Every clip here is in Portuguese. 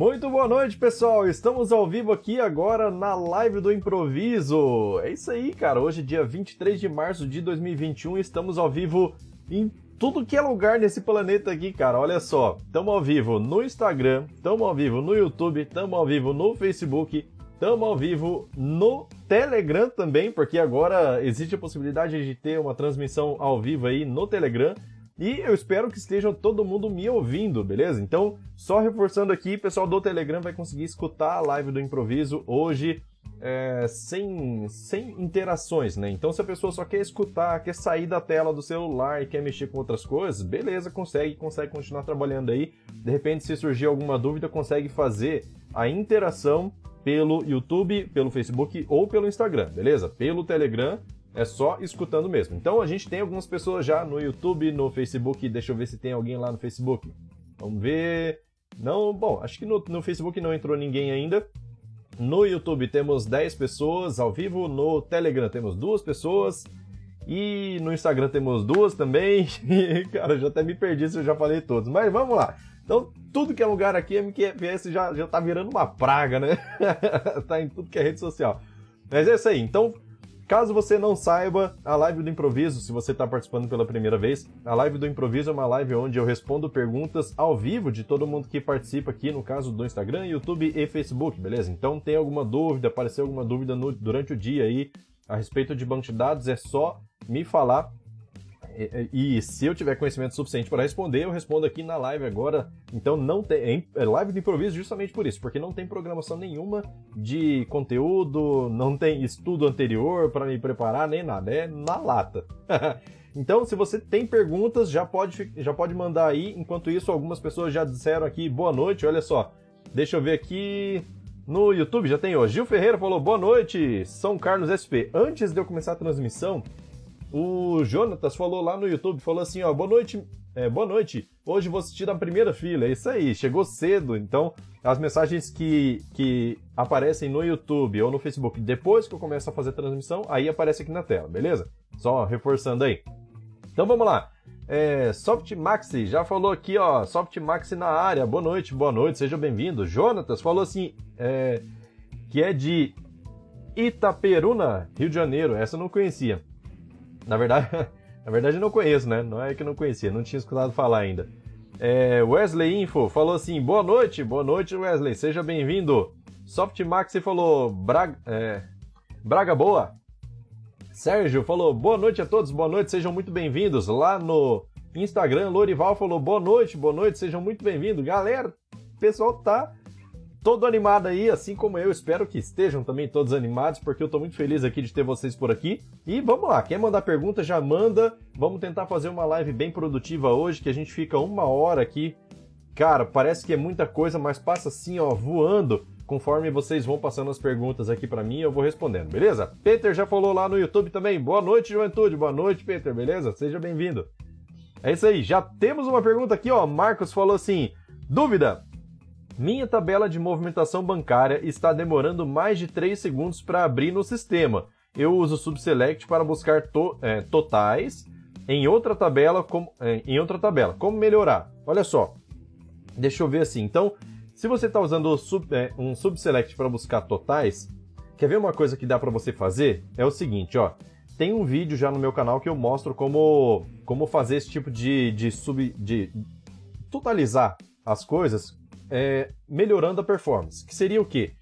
Muito boa noite, pessoal. Estamos ao vivo aqui agora na live do improviso. É isso aí, cara. Hoje, dia 23 de março de 2021, estamos ao vivo em tudo que é lugar nesse planeta aqui, cara. Olha só. Estamos ao vivo no Instagram, estamos ao vivo no YouTube, estamos ao vivo no Facebook, estamos ao vivo no Telegram também, porque agora existe a possibilidade de ter uma transmissão ao vivo aí no Telegram. E eu espero que esteja todo mundo me ouvindo, beleza? Então, só reforçando aqui, pessoal do Telegram vai conseguir escutar a live do improviso hoje é, sem, sem interações, né? Então, se a pessoa só quer escutar, quer sair da tela do celular e quer mexer com outras coisas, beleza, consegue, consegue continuar trabalhando aí. De repente, se surgir alguma dúvida, consegue fazer a interação pelo YouTube, pelo Facebook ou pelo Instagram, beleza? Pelo Telegram é só escutando mesmo. Então a gente tem algumas pessoas já no YouTube, no Facebook. Deixa eu ver se tem alguém lá no Facebook. Vamos ver. Não, bom, acho que no, no Facebook não entrou ninguém ainda. No YouTube temos 10 pessoas ao vivo. No Telegram temos duas pessoas. E no Instagram temos duas também. Cara, já até me perdi se eu já falei todos. Mas vamos lá. Então, tudo que é lugar aqui, MQFS já, já tá virando uma praga, né? tá em tudo que é rede social. Mas é isso aí. Então, Caso você não saiba, a live do improviso, se você está participando pela primeira vez, a live do improviso é uma live onde eu respondo perguntas ao vivo de todo mundo que participa aqui, no caso do Instagram, YouTube e Facebook, beleza? Então tem alguma dúvida, apareceu alguma dúvida no, durante o dia aí a respeito de banco de dados, é só me falar e, e, se eu tiver conhecimento suficiente para responder, eu respondo aqui na live agora. Então não tem. É live de improviso justamente por isso, porque não tem programação nenhuma de conteúdo, não tem estudo anterior para me preparar, nem nada. É na lata. então, se você tem perguntas, já pode, já pode mandar aí. Enquanto isso, algumas pessoas já disseram aqui boa noite. Olha só. Deixa eu ver aqui. No YouTube já tem hoje. Gil Ferreira falou boa noite, São Carlos SP. Antes de eu começar a transmissão, o Jonatas falou lá no YouTube, falou assim, ó, boa noite, é, boa noite, hoje vou assistir a primeira fila, é isso aí, chegou cedo, então as mensagens que, que aparecem no YouTube ou no Facebook depois que eu começo a fazer a transmissão, aí aparece aqui na tela, beleza? Só reforçando aí. Então vamos lá. É, Soft Maxi já falou aqui, ó, Soft Maxi na área, boa noite, boa noite, seja bem-vindo. Jonatas falou assim, é, que é de Itaperuna, Rio de Janeiro, essa eu não conhecia. Na verdade, na verdade eu não conheço, né? Não é que eu não conhecia, não tinha escutado falar ainda. É, Wesley Info falou assim: boa noite, boa noite, Wesley, seja bem-vindo. Softmax falou: Braga, é, Braga Boa. Sérgio falou: boa noite a todos, boa noite, sejam muito bem-vindos. Lá no Instagram, Lorival falou: boa noite, boa noite, sejam muito bem-vindos. Galera, o pessoal tá todo animado aí, assim como eu. Espero que estejam também todos animados, porque eu tô muito feliz aqui de ter vocês por aqui. E vamos lá, quem mandar pergunta já manda. Vamos tentar fazer uma live bem produtiva hoje, que a gente fica uma hora aqui. Cara, parece que é muita coisa, mas passa assim, ó, voando. Conforme vocês vão passando as perguntas aqui para mim, eu vou respondendo, beleza? Peter já falou lá no YouTube também. Boa noite, juventude. Boa noite, Peter, beleza? Seja bem-vindo. É isso aí, já temos uma pergunta aqui, ó. Marcos falou assim: dúvida, minha tabela de movimentação bancária está demorando mais de 3 segundos para abrir no sistema. Eu uso o Subselect para buscar to é, totais em outra tabela, como, é, em outra tabela. Como melhorar? Olha só. Deixa eu ver assim. Então, se você está usando sub, é, um Subselect para buscar totais, quer ver uma coisa que dá para você fazer? É o seguinte, ó. Tem um vídeo já no meu canal que eu mostro como, como fazer esse tipo de, de, sub, de totalizar as coisas é, melhorando a performance. Que seria o quê?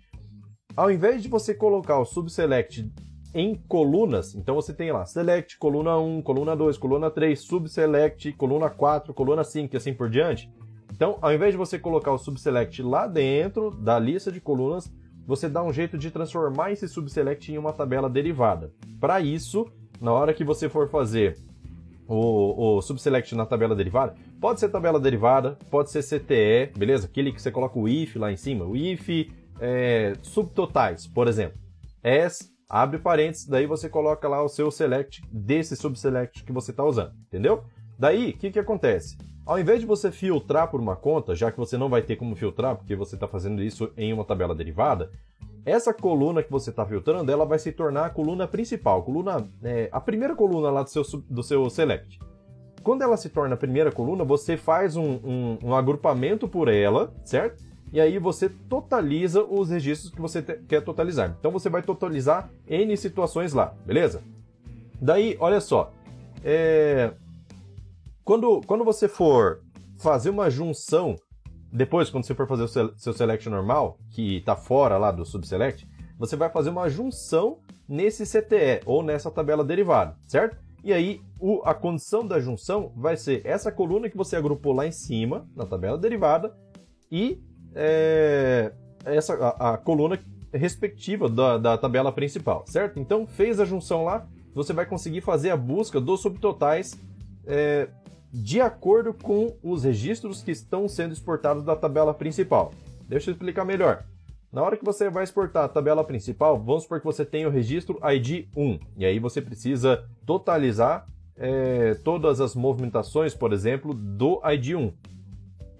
Ao invés de você colocar o subselect em colunas, então você tem lá select, coluna 1, coluna 2, coluna 3, subselect, coluna 4, coluna 5 e assim por diante. Então, ao invés de você colocar o subselect lá dentro da lista de colunas, você dá um jeito de transformar esse subselect em uma tabela derivada. Para isso, na hora que você for fazer o, o subselect na tabela derivada, pode ser tabela derivada, pode ser CTE, beleza? Aquele que você coloca o if lá em cima, o if é, subtotais, por exemplo. S, abre parênteses, daí você coloca lá o seu select desse subselect que você está usando, entendeu? Daí, o que, que acontece? Ao invés de você filtrar por uma conta, já que você não vai ter como filtrar, porque você está fazendo isso em uma tabela derivada, essa coluna que você está filtrando, ela vai se tornar a coluna principal, a, coluna, é, a primeira coluna lá do seu, do seu select. Quando ela se torna a primeira coluna, você faz um, um, um agrupamento por ela, certo? e aí você totaliza os registros que você quer totalizar. Então você vai totalizar N situações lá, beleza? Daí, olha só, é... quando, quando você for fazer uma junção, depois, quando você for fazer o seu select normal, que está fora lá do subselect, você vai fazer uma junção nesse CTE ou nessa tabela derivada, certo? E aí, o, a condição da junção vai ser essa coluna que você agrupou lá em cima, na tabela derivada, e é, essa, a, a, coluna respectiva da, da tabela principal, certo? Então, fez a junção lá, você vai conseguir fazer a busca dos subtotais é, de acordo com os registros que estão sendo exportados da tabela principal. Deixa eu explicar melhor. Na hora que você vai exportar a tabela principal, vamos supor que você tem o registro ID 1, e aí você precisa totalizar é, todas as movimentações, por exemplo, do ID 1.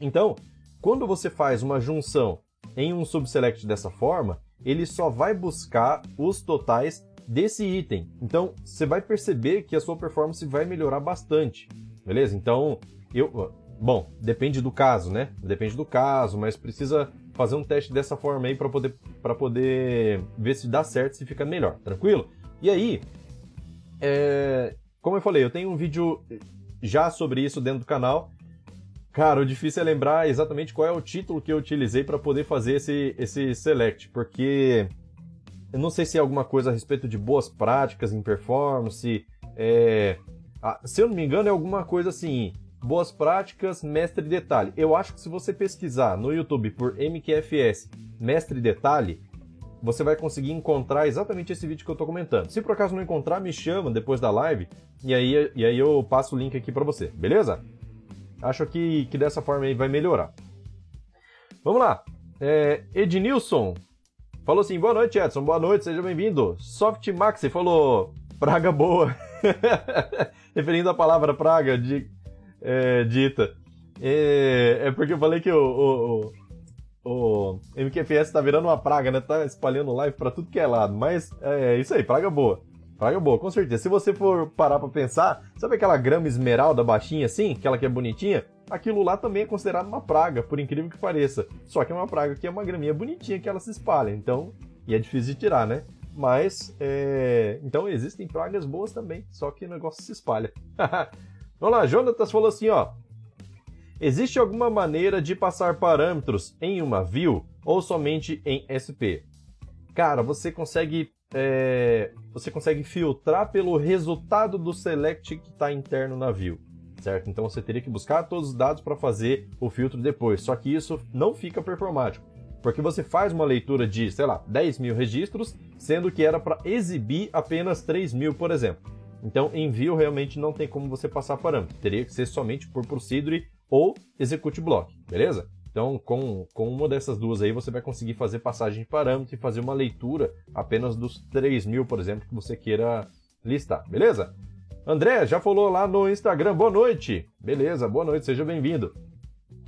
Então, quando você faz uma junção em um subselect dessa forma, ele só vai buscar os totais desse item. Então, você vai perceber que a sua performance vai melhorar bastante, beleza? Então, eu, bom, depende do caso, né? Depende do caso, mas precisa fazer um teste dessa forma aí para poder para poder ver se dá certo, se fica melhor, tranquilo? E aí, é, como eu falei, eu tenho um vídeo já sobre isso dentro do canal Cara, o difícil é lembrar exatamente qual é o título que eu utilizei para poder fazer esse, esse select, porque eu não sei se é alguma coisa a respeito de boas práticas em performance. É... Ah, se eu não me engano, é alguma coisa assim. Boas práticas, mestre detalhe. Eu acho que se você pesquisar no YouTube por MQFS mestre detalhe, você vai conseguir encontrar exatamente esse vídeo que eu estou comentando. Se por acaso não encontrar, me chama depois da live e aí, e aí eu passo o link aqui para você, beleza? Acho que, que dessa forma aí vai melhorar. Vamos lá. É, Ednilson falou assim: boa noite, Edson. Boa noite, seja bem-vindo. Soft Maxi falou: praga boa. Referindo à palavra praga de, é, dita. É, é, porque eu falei que o, o, o MQFS tá virando uma praga, né? Tá espalhando live para tudo que é lado. Mas é, é isso aí, praga boa. Praga boa, com certeza. Se você for parar pra pensar, sabe aquela grama esmeralda baixinha assim? Aquela que é bonitinha? Aquilo lá também é considerado uma praga, por incrível que pareça. Só que é uma praga que é uma graminha bonitinha que ela se espalha. Então, e é difícil de tirar, né? Mas, é... então existem pragas boas também, só que o negócio se espalha. Vamos lá, Jonatas falou assim, ó. Existe alguma maneira de passar parâmetros em uma view ou somente em SP? Cara, você consegue é, você consegue filtrar pelo resultado do select que está interno na view, certo? Então você teria que buscar todos os dados para fazer o filtro depois. Só que isso não fica performático, porque você faz uma leitura de, sei lá, 10 mil registros, sendo que era para exibir apenas 3 mil, por exemplo. Então, em view realmente não tem como você passar parâmetro. Teria que ser somente por procedure ou execute block, beleza? Então, com, com uma dessas duas aí, você vai conseguir fazer passagem de parâmetro e fazer uma leitura apenas dos 3 mil, por exemplo, que você queira listar, beleza? André, já falou lá no Instagram, boa noite. Beleza, boa noite, seja bem-vindo.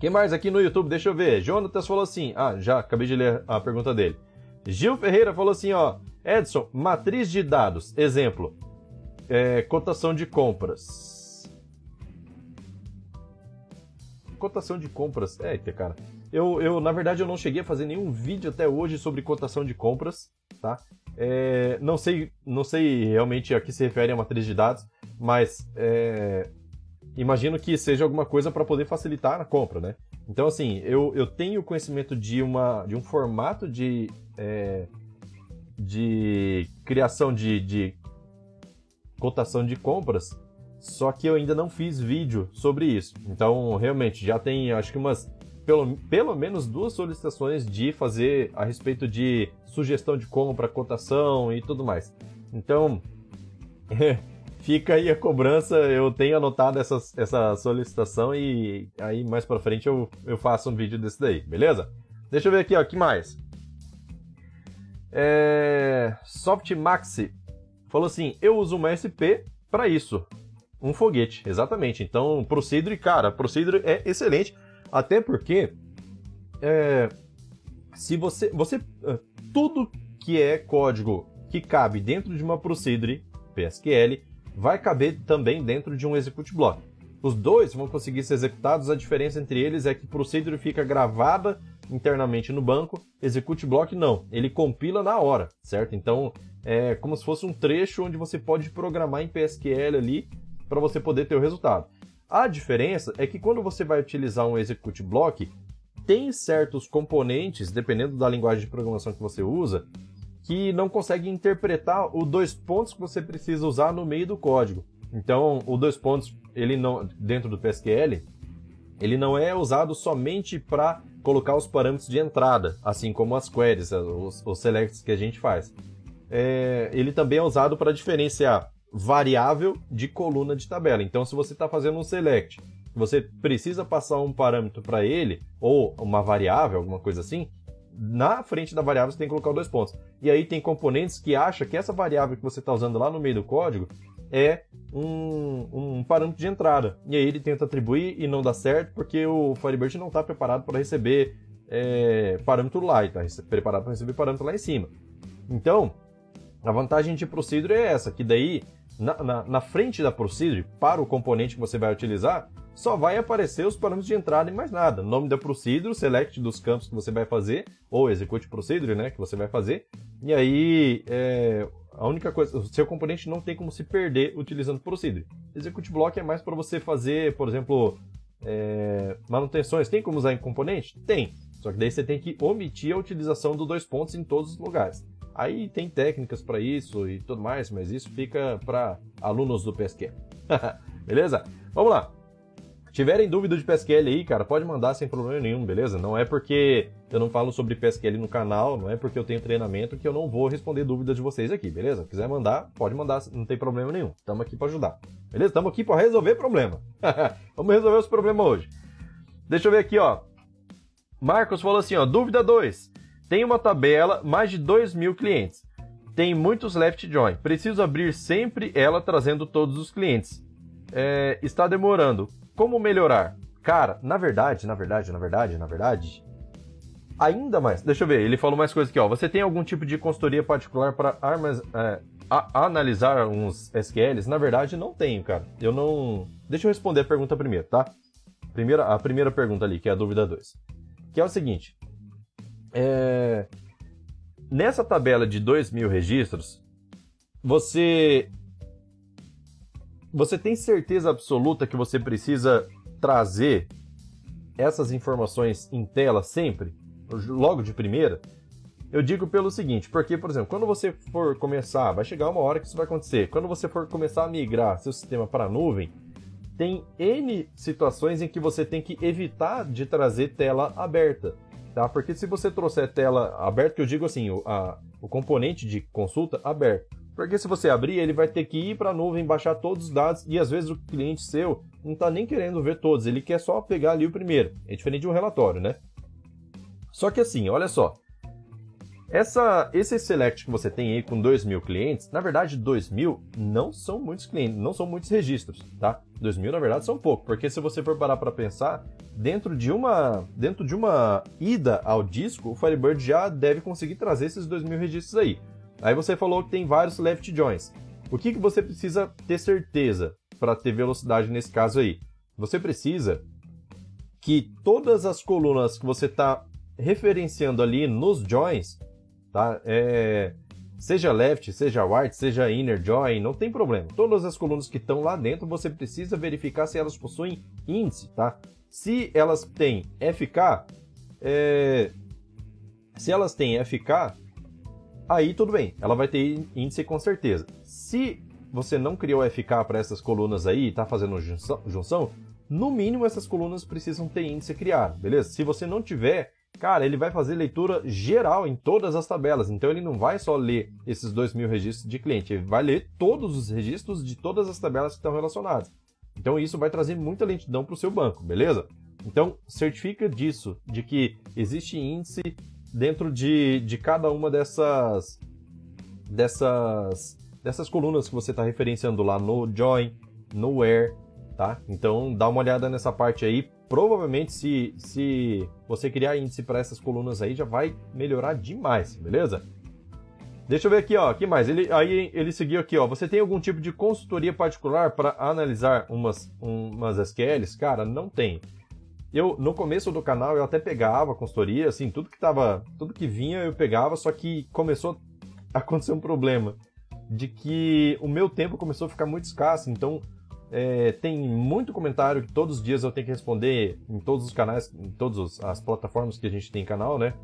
Quem mais aqui no YouTube? Deixa eu ver. Jonatas falou assim, ah, já acabei de ler a pergunta dele. Gil Ferreira falou assim, ó, Edson, matriz de dados, exemplo, é, cotação de compras cotação de compras. É, cara. Eu, eu, na verdade, eu não cheguei a fazer nenhum vídeo até hoje sobre cotação de compras, tá? É, não sei, não sei realmente a que se refere a matriz de dados, mas é, imagino que seja alguma coisa para poder facilitar a compra, né? Então, assim, eu, eu tenho conhecimento de, uma, de um formato de, é, de criação de, de cotação de compras só que eu ainda não fiz vídeo sobre isso. Então, realmente, já tem acho que umas. Pelo, pelo menos duas solicitações de fazer a respeito de sugestão de compra, cotação e tudo mais. Então, fica aí a cobrança. Eu tenho anotado essa, essa solicitação e aí mais pra frente eu, eu faço um vídeo desse daí, beleza? Deixa eu ver aqui, ó, que mais? É... Soft Maxi falou assim: eu uso uma SP para isso. Um foguete, exatamente. Então, Procedure, cara, Procedure é excelente, até porque é, se você, você tudo que é código que cabe dentro de uma Procedure PSQL vai caber também dentro de um execute block. Os dois vão conseguir ser executados, a diferença entre eles é que Procedure fica gravada internamente no banco. Execute block não, ele compila na hora, certo? Então é como se fosse um trecho onde você pode programar em PSQL ali para você poder ter o resultado. A diferença é que quando você vai utilizar um execute block, tem certos componentes, dependendo da linguagem de programação que você usa, que não consegue interpretar os dois pontos que você precisa usar no meio do código. Então, o dois pontos, ele não dentro do PSQL, ele não é usado somente para colocar os parâmetros de entrada, assim como as queries, os, os selects que a gente faz. É, ele também é usado para diferenciar variável de coluna de tabela. Então, se você está fazendo um select, você precisa passar um parâmetro para ele, ou uma variável, alguma coisa assim, na frente da variável você tem que colocar dois pontos. E aí tem componentes que acham que essa variável que você está usando lá no meio do código é um, um, parâmetro de entrada. E aí ele tenta atribuir e não dá certo porque o Firebird não está preparado para receber é, parâmetro lá, está preparado para receber parâmetro lá em cima. Então, a vantagem de procedure é essa, que daí na, na, na, frente da procedure, para o componente que você vai utilizar, só vai aparecer os parâmetros de entrada e mais nada. Nome da procedure, select dos campos que você vai fazer, ou execute procedure, né, que você vai fazer. E aí, é, a única coisa, o seu componente não tem como se perder utilizando procedure. Execute block é mais para você fazer, por exemplo, é, manutenções. Tem como usar em componente? Tem. Só que daí você tem que omitir a utilização dos dois pontos em todos os lugares. Aí tem técnicas para isso e tudo mais, mas isso fica para alunos do PSQL. Beleza? Vamos lá tiverem dúvida de PSQL aí, cara, pode mandar sem problema nenhum, beleza? Não é porque eu não falo sobre PSQL no canal, não é porque eu tenho treinamento que eu não vou responder dúvidas de vocês aqui, beleza? Quiser mandar, pode mandar, não tem problema nenhum. Estamos aqui para ajudar. Beleza? Estamos aqui para resolver problema. Vamos resolver os problemas hoje. Deixa eu ver aqui, ó. Marcos falou assim, ó, dúvida 2. Tem uma tabela, mais de 2 mil clientes. Tem muitos left join. Preciso abrir sempre ela trazendo todos os clientes. É, está demorando. Como melhorar? Cara, na verdade, na verdade, na verdade, na verdade, ainda mais. Deixa eu ver, ele falou mais coisas aqui, ó. Você tem algum tipo de consultoria particular para armas, é, a, analisar uns SQLs? Na verdade, não tenho, cara. Eu não. Deixa eu responder a pergunta primeiro, tá? Primeira, a primeira pergunta ali, que é a dúvida 2. Que é o seguinte. É... Nessa tabela de 2 mil registros, você você tem certeza absoluta que você precisa trazer essas informações em tela sempre, logo de primeira? Eu digo pelo seguinte, porque, por exemplo, quando você for começar, vai chegar uma hora que isso vai acontecer. Quando você for começar a migrar seu sistema para a nuvem, tem N situações em que você tem que evitar de trazer tela aberta, tá? Porque se você trouxer tela aberta, que eu digo assim, o, a, o componente de consulta aberto, porque se você abrir, ele vai ter que ir para a nuvem, baixar todos os dados e às vezes o cliente seu não está nem querendo ver todos, ele quer só pegar ali o primeiro. É diferente de um relatório, né? Só que assim, olha só. Essa, esse select que você tem aí com 2 mil clientes, na verdade 2 mil não são muitos clientes, não são muitos registros, tá? 2 mil na verdade são pouco, porque se você for parar para pensar, dentro de uma dentro de uma ida ao disco, o Firebird já deve conseguir trazer esses 2 mil registros aí. Aí você falou que tem vários left joins. O que, que você precisa ter certeza para ter velocidade nesse caso aí? Você precisa que todas as colunas que você está referenciando ali nos joins, tá? É, seja left, seja right, seja inner join, não tem problema. Todas as colunas que estão lá dentro, você precisa verificar se elas possuem índice, tá? Se elas têm FK, é, se elas têm FK, aí tudo bem, ela vai ter índice com certeza. Se você não criou FK para essas colunas aí e está fazendo junção, junção, no mínimo essas colunas precisam ter índice criado, beleza? Se você não tiver, cara, ele vai fazer leitura geral em todas as tabelas, então ele não vai só ler esses dois mil registros de cliente, ele vai ler todos os registros de todas as tabelas que estão relacionadas. Então isso vai trazer muita lentidão para o seu banco, beleza? Então certifica disso, de que existe índice dentro de, de cada uma dessas dessas dessas colunas que você está referenciando lá no join, no where, tá? Então dá uma olhada nessa parte aí. Provavelmente se, se você criar índice para essas colunas aí já vai melhorar demais, beleza? Deixa eu ver aqui, ó, que mais? Ele, aí ele seguiu aqui, ó. Você tem algum tipo de consultoria particular para analisar umas, umas SQLs? Cara, não tem. Eu no começo do canal eu até pegava consultoria, assim, tudo que tava, tudo que vinha eu pegava, só que começou a acontecer um problema de que o meu tempo começou a ficar muito escasso, então é, tem muito comentário que todos os dias eu tenho que responder em todos os canais, em todas as plataformas que a gente tem canal, né?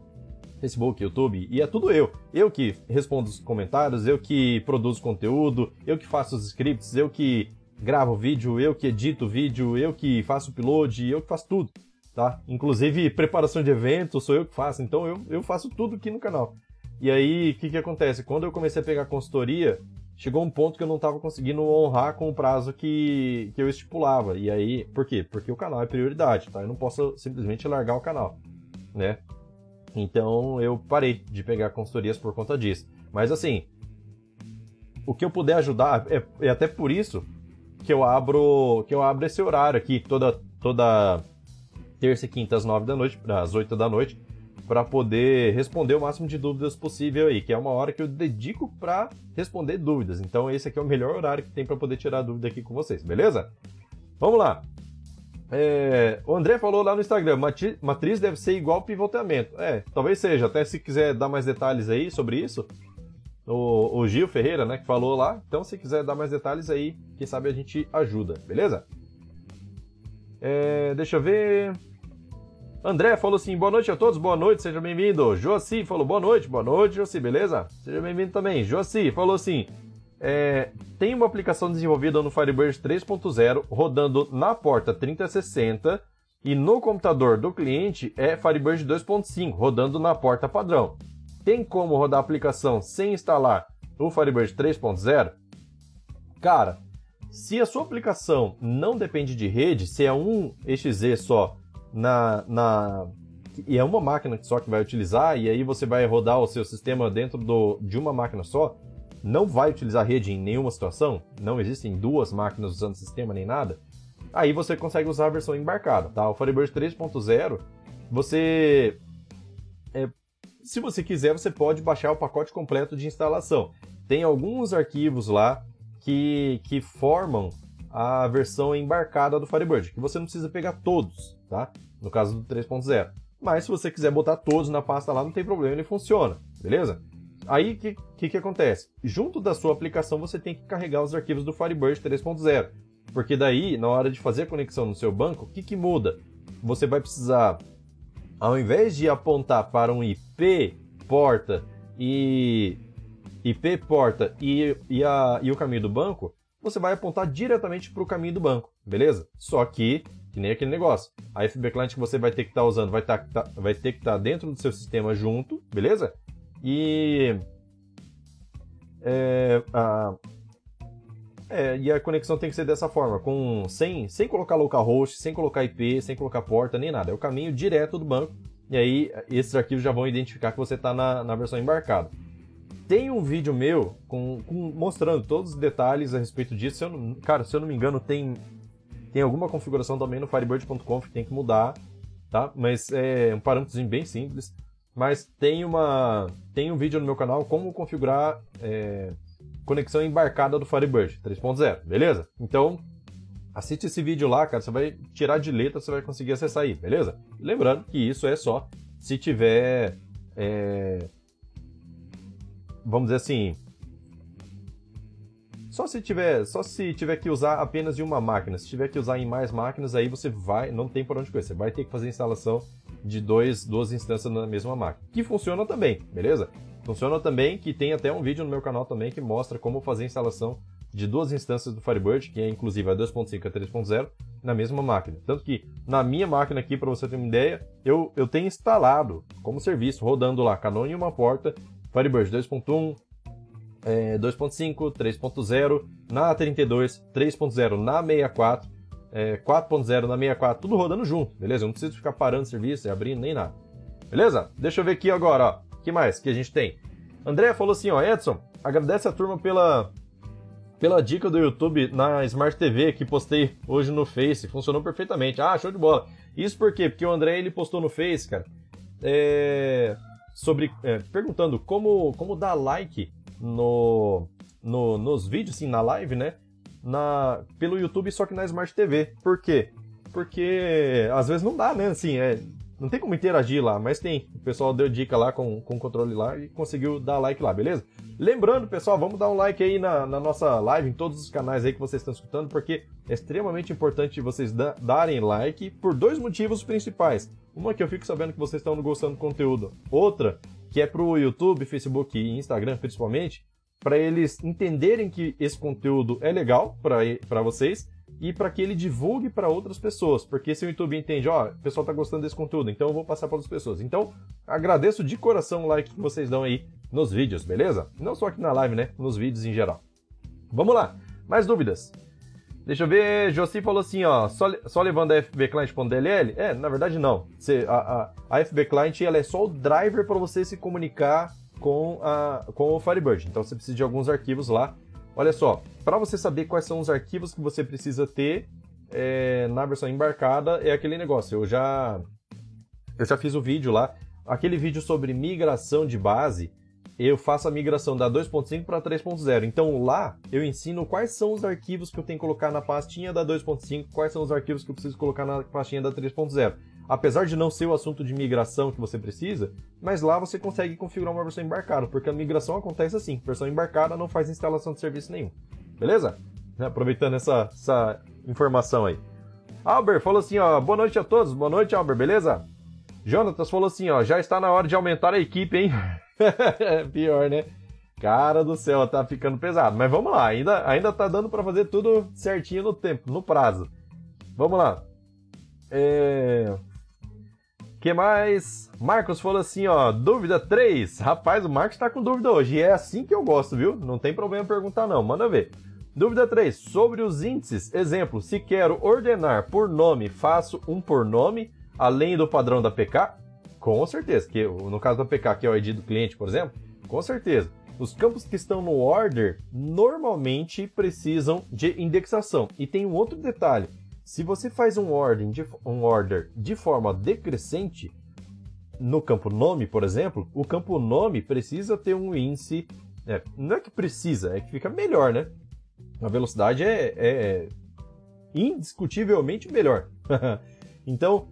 Facebook, YouTube, e é tudo eu. Eu que respondo os comentários, eu que produzo conteúdo, eu que faço os scripts, eu que gravo vídeo, eu que edito vídeo, eu que faço upload, eu que faço tudo, tá? Inclusive preparação de evento, sou eu que faço, então eu, eu faço tudo aqui no canal. E aí, o que que acontece? Quando eu comecei a pegar consultoria, chegou um ponto que eu não estava conseguindo honrar com o prazo que, que eu estipulava. E aí, por quê? Porque o canal é prioridade, tá? Eu não posso simplesmente largar o canal, né? Então eu parei de pegar consultorias por conta disso. Mas assim, o que eu puder ajudar, é, é até por isso que eu abro que eu abro esse horário aqui toda toda terça e quinta às nove da noite, às oito da noite, para poder responder o máximo de dúvidas possível aí, que é uma hora que eu dedico para responder dúvidas. Então esse aqui é o melhor horário que tem para poder tirar dúvida aqui com vocês, beleza? Vamos lá. É, o André falou lá no Instagram, matriz deve ser igual pivotamento. É, talvez seja. Até se quiser dar mais detalhes aí sobre isso, o, o, Gil Ferreira, né, que falou lá. Então, se quiser dar mais detalhes aí, quem sabe a gente ajuda, beleza? É, deixa eu ver. André falou assim: boa noite a todos, boa noite, seja bem-vindo. Joaci falou boa noite, boa noite, Joaci, beleza? Seja bem-vindo também. Joaci falou assim: é, tem uma aplicação desenvolvida no Firebird 3.0 rodando na porta 3060 e no computador do cliente é Firebird 2.5 rodando na porta padrão. Tem como rodar a aplicação sem instalar o Firebird 3.0? Cara, se a sua aplicação não depende de rede, se é um EXE só na, na e é uma máquina só que vai utilizar e aí você vai rodar o seu sistema dentro do, de uma máquina só, não vai utilizar rede em nenhuma situação, não existem duas máquinas usando sistema nem nada, aí você consegue usar a versão embarcada, tá? O Firebird 3.0, você... Se você quiser, você pode baixar o pacote completo de instalação. Tem alguns arquivos lá que, que formam a versão embarcada do Firebird, que você não precisa pegar todos, tá? No caso do 3.0. Mas se você quiser botar todos na pasta lá, não tem problema, ele funciona, beleza? Aí o que, que, que acontece? Junto da sua aplicação você tem que carregar os arquivos do Firebird 3.0. Porque daí, na hora de fazer a conexão no seu banco, o que, que muda? Você vai precisar, ao invés de apontar para um IP porta e IP porta e, e, a, e o caminho do banco, você vai apontar diretamente para o caminho do banco, beleza? Só que, que nem aquele negócio, a FB Client que você vai ter que estar tá usando vai, tá, tá, vai ter que estar tá dentro do seu sistema junto, beleza? E. É, a, é, e a conexão tem que ser dessa forma, com sem, sem colocar localhost, sem colocar IP, sem colocar porta, nem nada. É o caminho direto do banco. E aí, esses arquivos já vão identificar que você está na, na versão embarcada. Tem um vídeo meu com, com, mostrando todos os detalhes a respeito disso. Se não, cara, se eu não me engano, tem, tem alguma configuração também no Firebird.conf que tem que mudar, tá? Mas é um parâmetro bem simples mas tem uma tem um vídeo no meu canal como configurar é, conexão embarcada do Firebird 3.0, beleza? Então assiste esse vídeo lá, cara, você vai tirar de letra, você vai conseguir acessar aí, beleza? Lembrando que isso é só se tiver é, vamos dizer assim só se tiver, só se tiver que usar apenas em uma máquina. Se tiver que usar em mais máquinas, aí você vai, não tem por onde correr. Você vai ter que fazer a instalação de dois, duas instâncias na mesma máquina. Que funciona também, beleza? Funciona também que tem até um vídeo no meu canal também que mostra como fazer a instalação de duas instâncias do Firebird, que é inclusive a 2.5 e a 3.0, na mesma máquina. Tanto que na minha máquina aqui, para você ter uma ideia, eu, eu tenho instalado como serviço, rodando lá Canon em uma porta, Firebird 2.1, é, 2.5, 3.0 na 32, 3.0 na 64, é, 4.0 na 64, tudo rodando junto, beleza? Eu não preciso ficar parando serviço, abrindo, nem nada. Beleza? Deixa eu ver aqui agora, ó. Que mais que a gente tem? André falou assim, ó, Edson, agradece a turma pela, pela dica do YouTube na Smart TV que postei hoje no Face. Funcionou perfeitamente. Ah, show de bola. Isso por quê? Porque o André ele postou no Face, cara, é, sobre é, perguntando como como dar like no, no nos vídeos, assim, na live, né? na, pelo YouTube, só que na Smart TV. Por quê? porque às vezes não dá, né? Assim, é, não tem como interagir lá, mas tem. O pessoal deu dica lá com, com o controle lá e conseguiu dar like lá, beleza? Lembrando, pessoal, vamos dar um like aí na, na nossa live, em todos os canais aí que vocês estão escutando, porque é extremamente importante vocês da, darem like por dois motivos principais. Uma que eu fico sabendo que vocês estão gostando do conteúdo. Outra, que é pro YouTube, Facebook e Instagram principalmente, para eles entenderem que esse conteúdo é legal para vocês e para que ele divulgue para outras pessoas, porque se o YouTube entende, ó, o pessoal tá gostando desse conteúdo, então eu vou passar para outras pessoas. Então, agradeço de coração o like que vocês dão aí nos vídeos, beleza? Não só aqui na live, né? Nos vídeos em geral. Vamos lá. Mais dúvidas? Deixa eu ver, Josi falou assim, ó, só, só levando a FB Client.dll? É, na verdade não. Você, a, a, a FB Client ela é só o driver para você se comunicar com, a, com o Firebird. Então você precisa de alguns arquivos lá. Olha só, para você saber quais são os arquivos que você precisa ter é, na versão embarcada, é aquele negócio. Eu já, eu já fiz o vídeo lá. Aquele vídeo sobre migração de base, eu faço a migração da 2.5 para 3.0. Então lá eu ensino quais são os arquivos que eu tenho que colocar na pastinha da 2.5, quais são os arquivos que eu preciso colocar na pastinha da 3.0. Apesar de não ser o assunto de migração que você precisa, mas lá você consegue configurar uma versão embarcada, porque a migração acontece assim, versão embarcada não faz instalação de serviço nenhum. Beleza? Aproveitando essa, essa informação aí. Albert falou assim, ó, boa noite a todos, boa noite, Albert, beleza? Jonatas falou assim, ó, já está na hora de aumentar a equipe, hein? Pior, né? Cara do céu, tá ficando pesado. Mas vamos lá, ainda, ainda tá dando para fazer tudo certinho no tempo, no prazo. Vamos lá. É... que mais? Marcos falou assim, ó, dúvida 3. Rapaz, o Marcos tá com dúvida hoje. E é assim que eu gosto, viu? Não tem problema perguntar não, manda ver. Dúvida 3. Sobre os índices. Exemplo, se quero ordenar por nome, faço um por nome, além do padrão da PK? Com certeza, que no caso da PK, que é o ID do cliente, por exemplo, com certeza. Os campos que estão no order normalmente precisam de indexação. E tem um outro detalhe. Se você faz um order de, um order de forma decrescente, no campo nome, por exemplo, o campo nome precisa ter um índice. É, não é que precisa, é que fica melhor, né? A velocidade é, é indiscutivelmente melhor. então,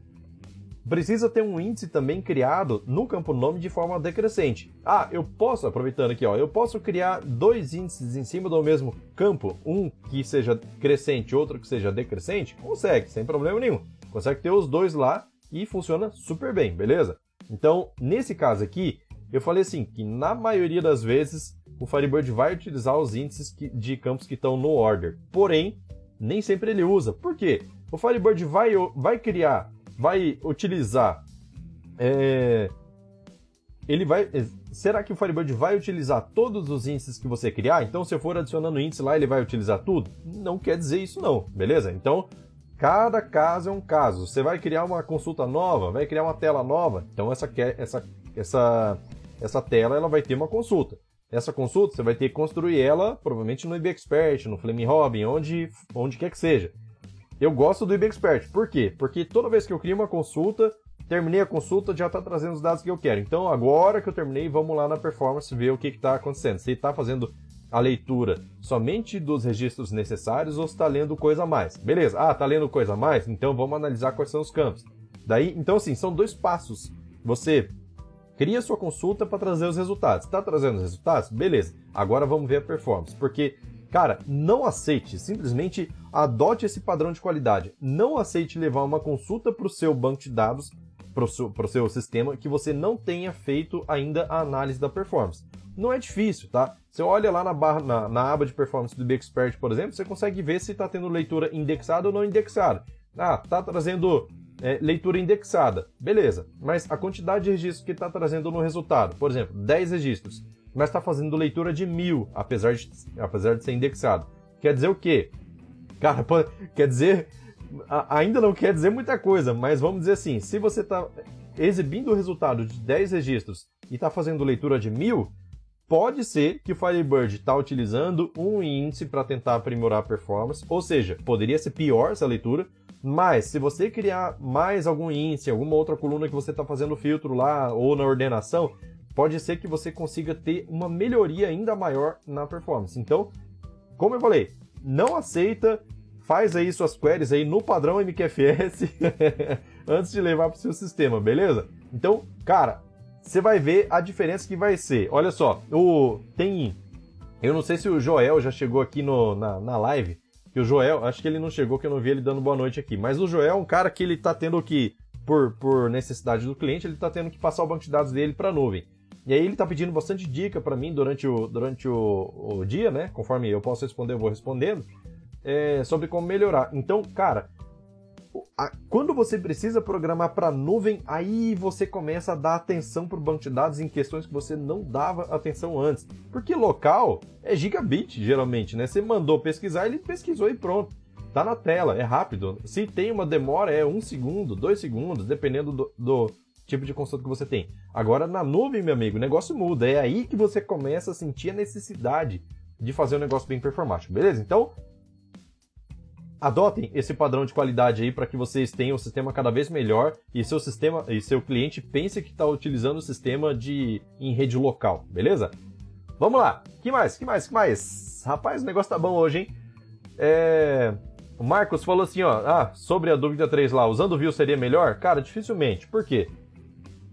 precisa ter um índice também criado no campo nome de forma decrescente. Ah, eu posso, aproveitando aqui, ó, eu posso criar dois índices em cima do mesmo campo, um que seja crescente, outro que seja decrescente? Consegue, sem problema nenhum. Consegue ter os dois lá e funciona super bem, beleza? Então, nesse caso aqui, eu falei assim, que na maioria das vezes o Firebird vai utilizar os índices de campos que estão no order. Porém, nem sempre ele usa. Por quê? O Firebird vai, vai criar vai utilizar. É, ele vai. É, será que o Firebird vai utilizar todos os índices que você criar? Então, se eu for adicionando índice lá, ele vai utilizar tudo? Não quer dizer isso, não, beleza? Então, cada caso é um caso. Você vai criar uma consulta nova, vai criar uma tela nova. Então, essa, essa, essa, essa tela ela vai ter uma consulta. Essa consulta você vai ter que construir ela provavelmente no IBExpert, no Flame Robin, onde, onde quer que seja. Eu gosto do IBExpert. Por quê? Porque toda vez que eu crio uma consulta, terminei a consulta, já está trazendo os dados que eu quero. Então, agora que eu terminei, vamos lá na performance ver o que está acontecendo. Se está fazendo a leitura somente dos registros necessários ou está lendo coisa a mais. Beleza, ah, está lendo coisa a mais? Então vamos analisar quais são os campos. Daí, então assim, são dois passos. Você cria sua consulta para trazer os resultados. Está trazendo os resultados? Beleza. Agora vamos ver a performance. Porque Cara, não aceite, simplesmente adote esse padrão de qualidade. Não aceite levar uma consulta para o seu banco de dados, para o seu, seu sistema, que você não tenha feito ainda a análise da performance. Não é difícil, tá? Você olha lá na, barra, na, na aba de performance do BXpert, por exemplo, você consegue ver se está tendo leitura indexada ou não indexada. Ah, está trazendo é, leitura indexada. Beleza, mas a quantidade de registros que está trazendo no resultado, por exemplo, 10 registros mas está fazendo leitura de mil, apesar de, apesar de ser indexado. Quer dizer o quê? Cara, quer dizer. Ainda não quer dizer muita coisa, mas vamos dizer assim: se você está exibindo o resultado de 10 registros e está fazendo leitura de mil, pode ser que o Firebird está utilizando um índice para tentar aprimorar a performance, ou seja, poderia ser pior essa leitura, mas se você criar mais algum índice, alguma outra coluna que você está fazendo filtro lá ou na ordenação, pode ser que você consiga ter uma melhoria ainda maior na performance. Então, como eu falei, não aceita faz aí suas queries aí no padrão MQFS antes de levar para o seu sistema, beleza? Então, cara, você vai ver a diferença que vai ser. Olha só, o tem eu não sei se o Joel já chegou aqui no, na, na live, que o Joel, acho que ele não chegou, que eu não vi ele dando boa noite aqui. Mas o Joel é um cara que ele tá tendo que, por, por necessidade do cliente, ele tá tendo que passar o banco de dados dele para nuvem. E aí ele tá pedindo bastante dica para mim durante, o, durante o, o, dia, né? Conforme eu posso responder, eu vou respondendo. É, sobre como melhorar. Então, cara, quando você precisa programar para nuvem, aí você começa a dar atenção para o banco de dados em questões que você não dava atenção antes. Porque local é gigabit, geralmente, né? Você mandou pesquisar, ele pesquisou e pronto. Tá na tela, é rápido. Se tem uma demora, é um segundo, dois segundos, dependendo do, do tipo de consulta que você tem. Agora, na nuvem, meu amigo, o negócio muda. É aí que você começa a sentir a necessidade de fazer um negócio bem performático, beleza? Então, adotem esse padrão de qualidade aí para que vocês tenham o sistema cada vez melhor e seu sistema e seu cliente pense que está utilizando o sistema de em rede local, beleza? Vamos lá. Que mais? Que mais? Que mais? Rapaz, o negócio tá bom hoje, hein? É... O Marcos falou assim, ó, ah, sobre a dúvida 3 lá, usando views seria melhor? Cara, dificilmente. Por quê?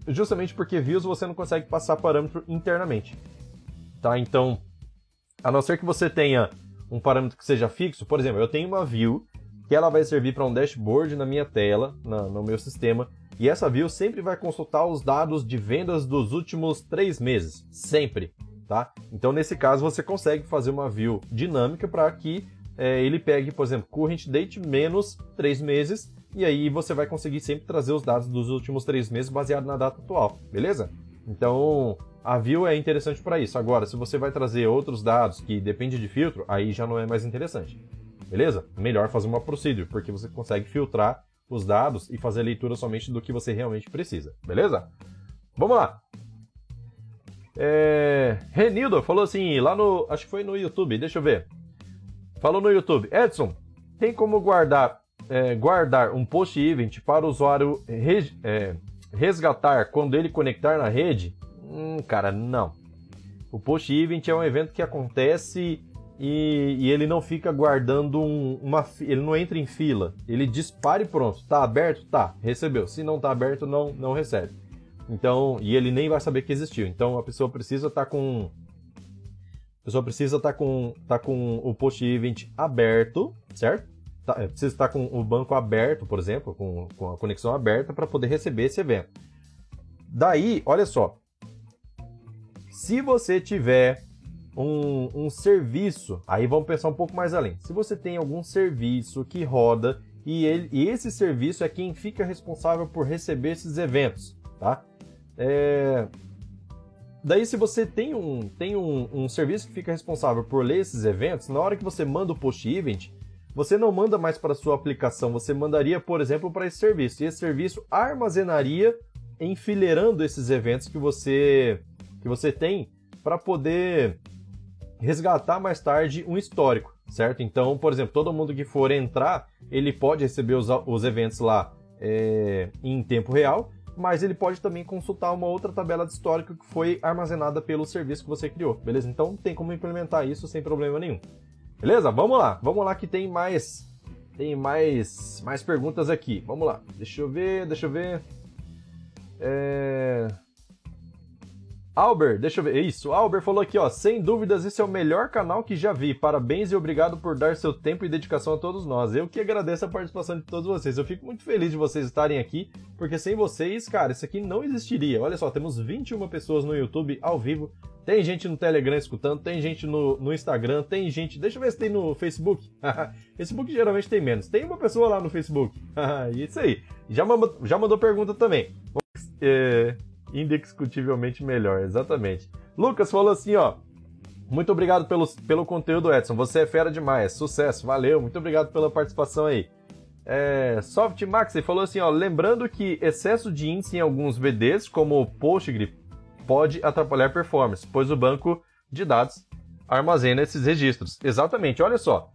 Justamente porque views você não consegue passar parâmetro internamente. Tá? Então, a não ser que você tenha um parâmetro que seja fixo, por exemplo, eu tenho uma view que ela vai servir para um dashboard na minha tela, na, no meu sistema, e essa view sempre vai consultar os dados de vendas dos últimos três meses, sempre, tá? Então nesse caso você consegue fazer uma view dinâmica para que é, ele pegue, por exemplo, current date menos três meses, e aí você vai conseguir sempre trazer os dados dos últimos três meses baseado na data atual, beleza? Então a view é interessante para isso. Agora, se você vai trazer outros dados que depende de filtro, aí já não é mais interessante. Beleza? Melhor fazer uma procedure, porque você consegue filtrar os dados e fazer a leitura somente do que você realmente precisa. Beleza? Vamos lá. É... Renildo falou assim, lá no. Acho que foi no YouTube, deixa eu ver. Falou no YouTube. Edson, tem como guardar, é, guardar um post event para o usuário re, é, resgatar quando ele conectar na rede? Hum, cara, não. O Post Event é um evento que acontece e, e ele não fica guardando um, uma. Ele não entra em fila. Ele dispara e pronto. Tá aberto? Tá. Recebeu. Se não tá aberto, não, não recebe. Então, e ele nem vai saber que existiu. Então a pessoa precisa estar tá com. A pessoa precisa estar tá com, tá com o Post Event aberto, certo? Tá, é, precisa estar com o banco aberto, por exemplo, com, com a conexão aberta para poder receber esse evento. Daí, olha só, se você tiver um, um serviço, aí vamos pensar um pouco mais além. Se você tem algum serviço que roda e, ele, e esse serviço é quem fica responsável por receber esses eventos, tá? É... Daí, se você tem, um, tem um, um serviço que fica responsável por ler esses eventos, na hora que você manda o post-event, você não manda mais para sua aplicação, você mandaria, por exemplo, para esse serviço. E esse serviço armazenaria enfileirando esses eventos que você que você tem para poder resgatar mais tarde um histórico, certo? Então, por exemplo, todo mundo que for entrar, ele pode receber os, os eventos lá é, em tempo real, mas ele pode também consultar uma outra tabela de histórico que foi armazenada pelo serviço que você criou, beleza? Então tem como implementar isso sem problema nenhum. Beleza? Vamos lá, vamos lá que tem mais tem mais mais perguntas aqui. Vamos lá. Deixa eu ver, deixa eu ver. É... Albert, deixa eu ver. Isso, Albert falou aqui, ó. Sem dúvidas, esse é o melhor canal que já vi. Parabéns e obrigado por dar seu tempo e dedicação a todos nós. Eu que agradeço a participação de todos vocês. Eu fico muito feliz de vocês estarem aqui, porque sem vocês, cara, isso aqui não existiria. Olha só, temos 21 pessoas no YouTube ao vivo. Tem gente no Telegram escutando, tem gente no, no Instagram, tem gente. Deixa eu ver se tem no Facebook. Facebook geralmente tem menos. Tem uma pessoa lá no Facebook. isso aí. Já mandou, já mandou pergunta também. É indiscutivelmente melhor, exatamente. Lucas falou assim, ó. Muito obrigado pelo, pelo conteúdo, Edson. Você é fera demais. Sucesso, valeu. Muito obrigado pela participação aí. É, Softmax falou assim, ó. Lembrando que excesso de índice em alguns VDs, como o Postgre, pode atrapalhar performance, pois o banco de dados armazena esses registros. Exatamente, olha só.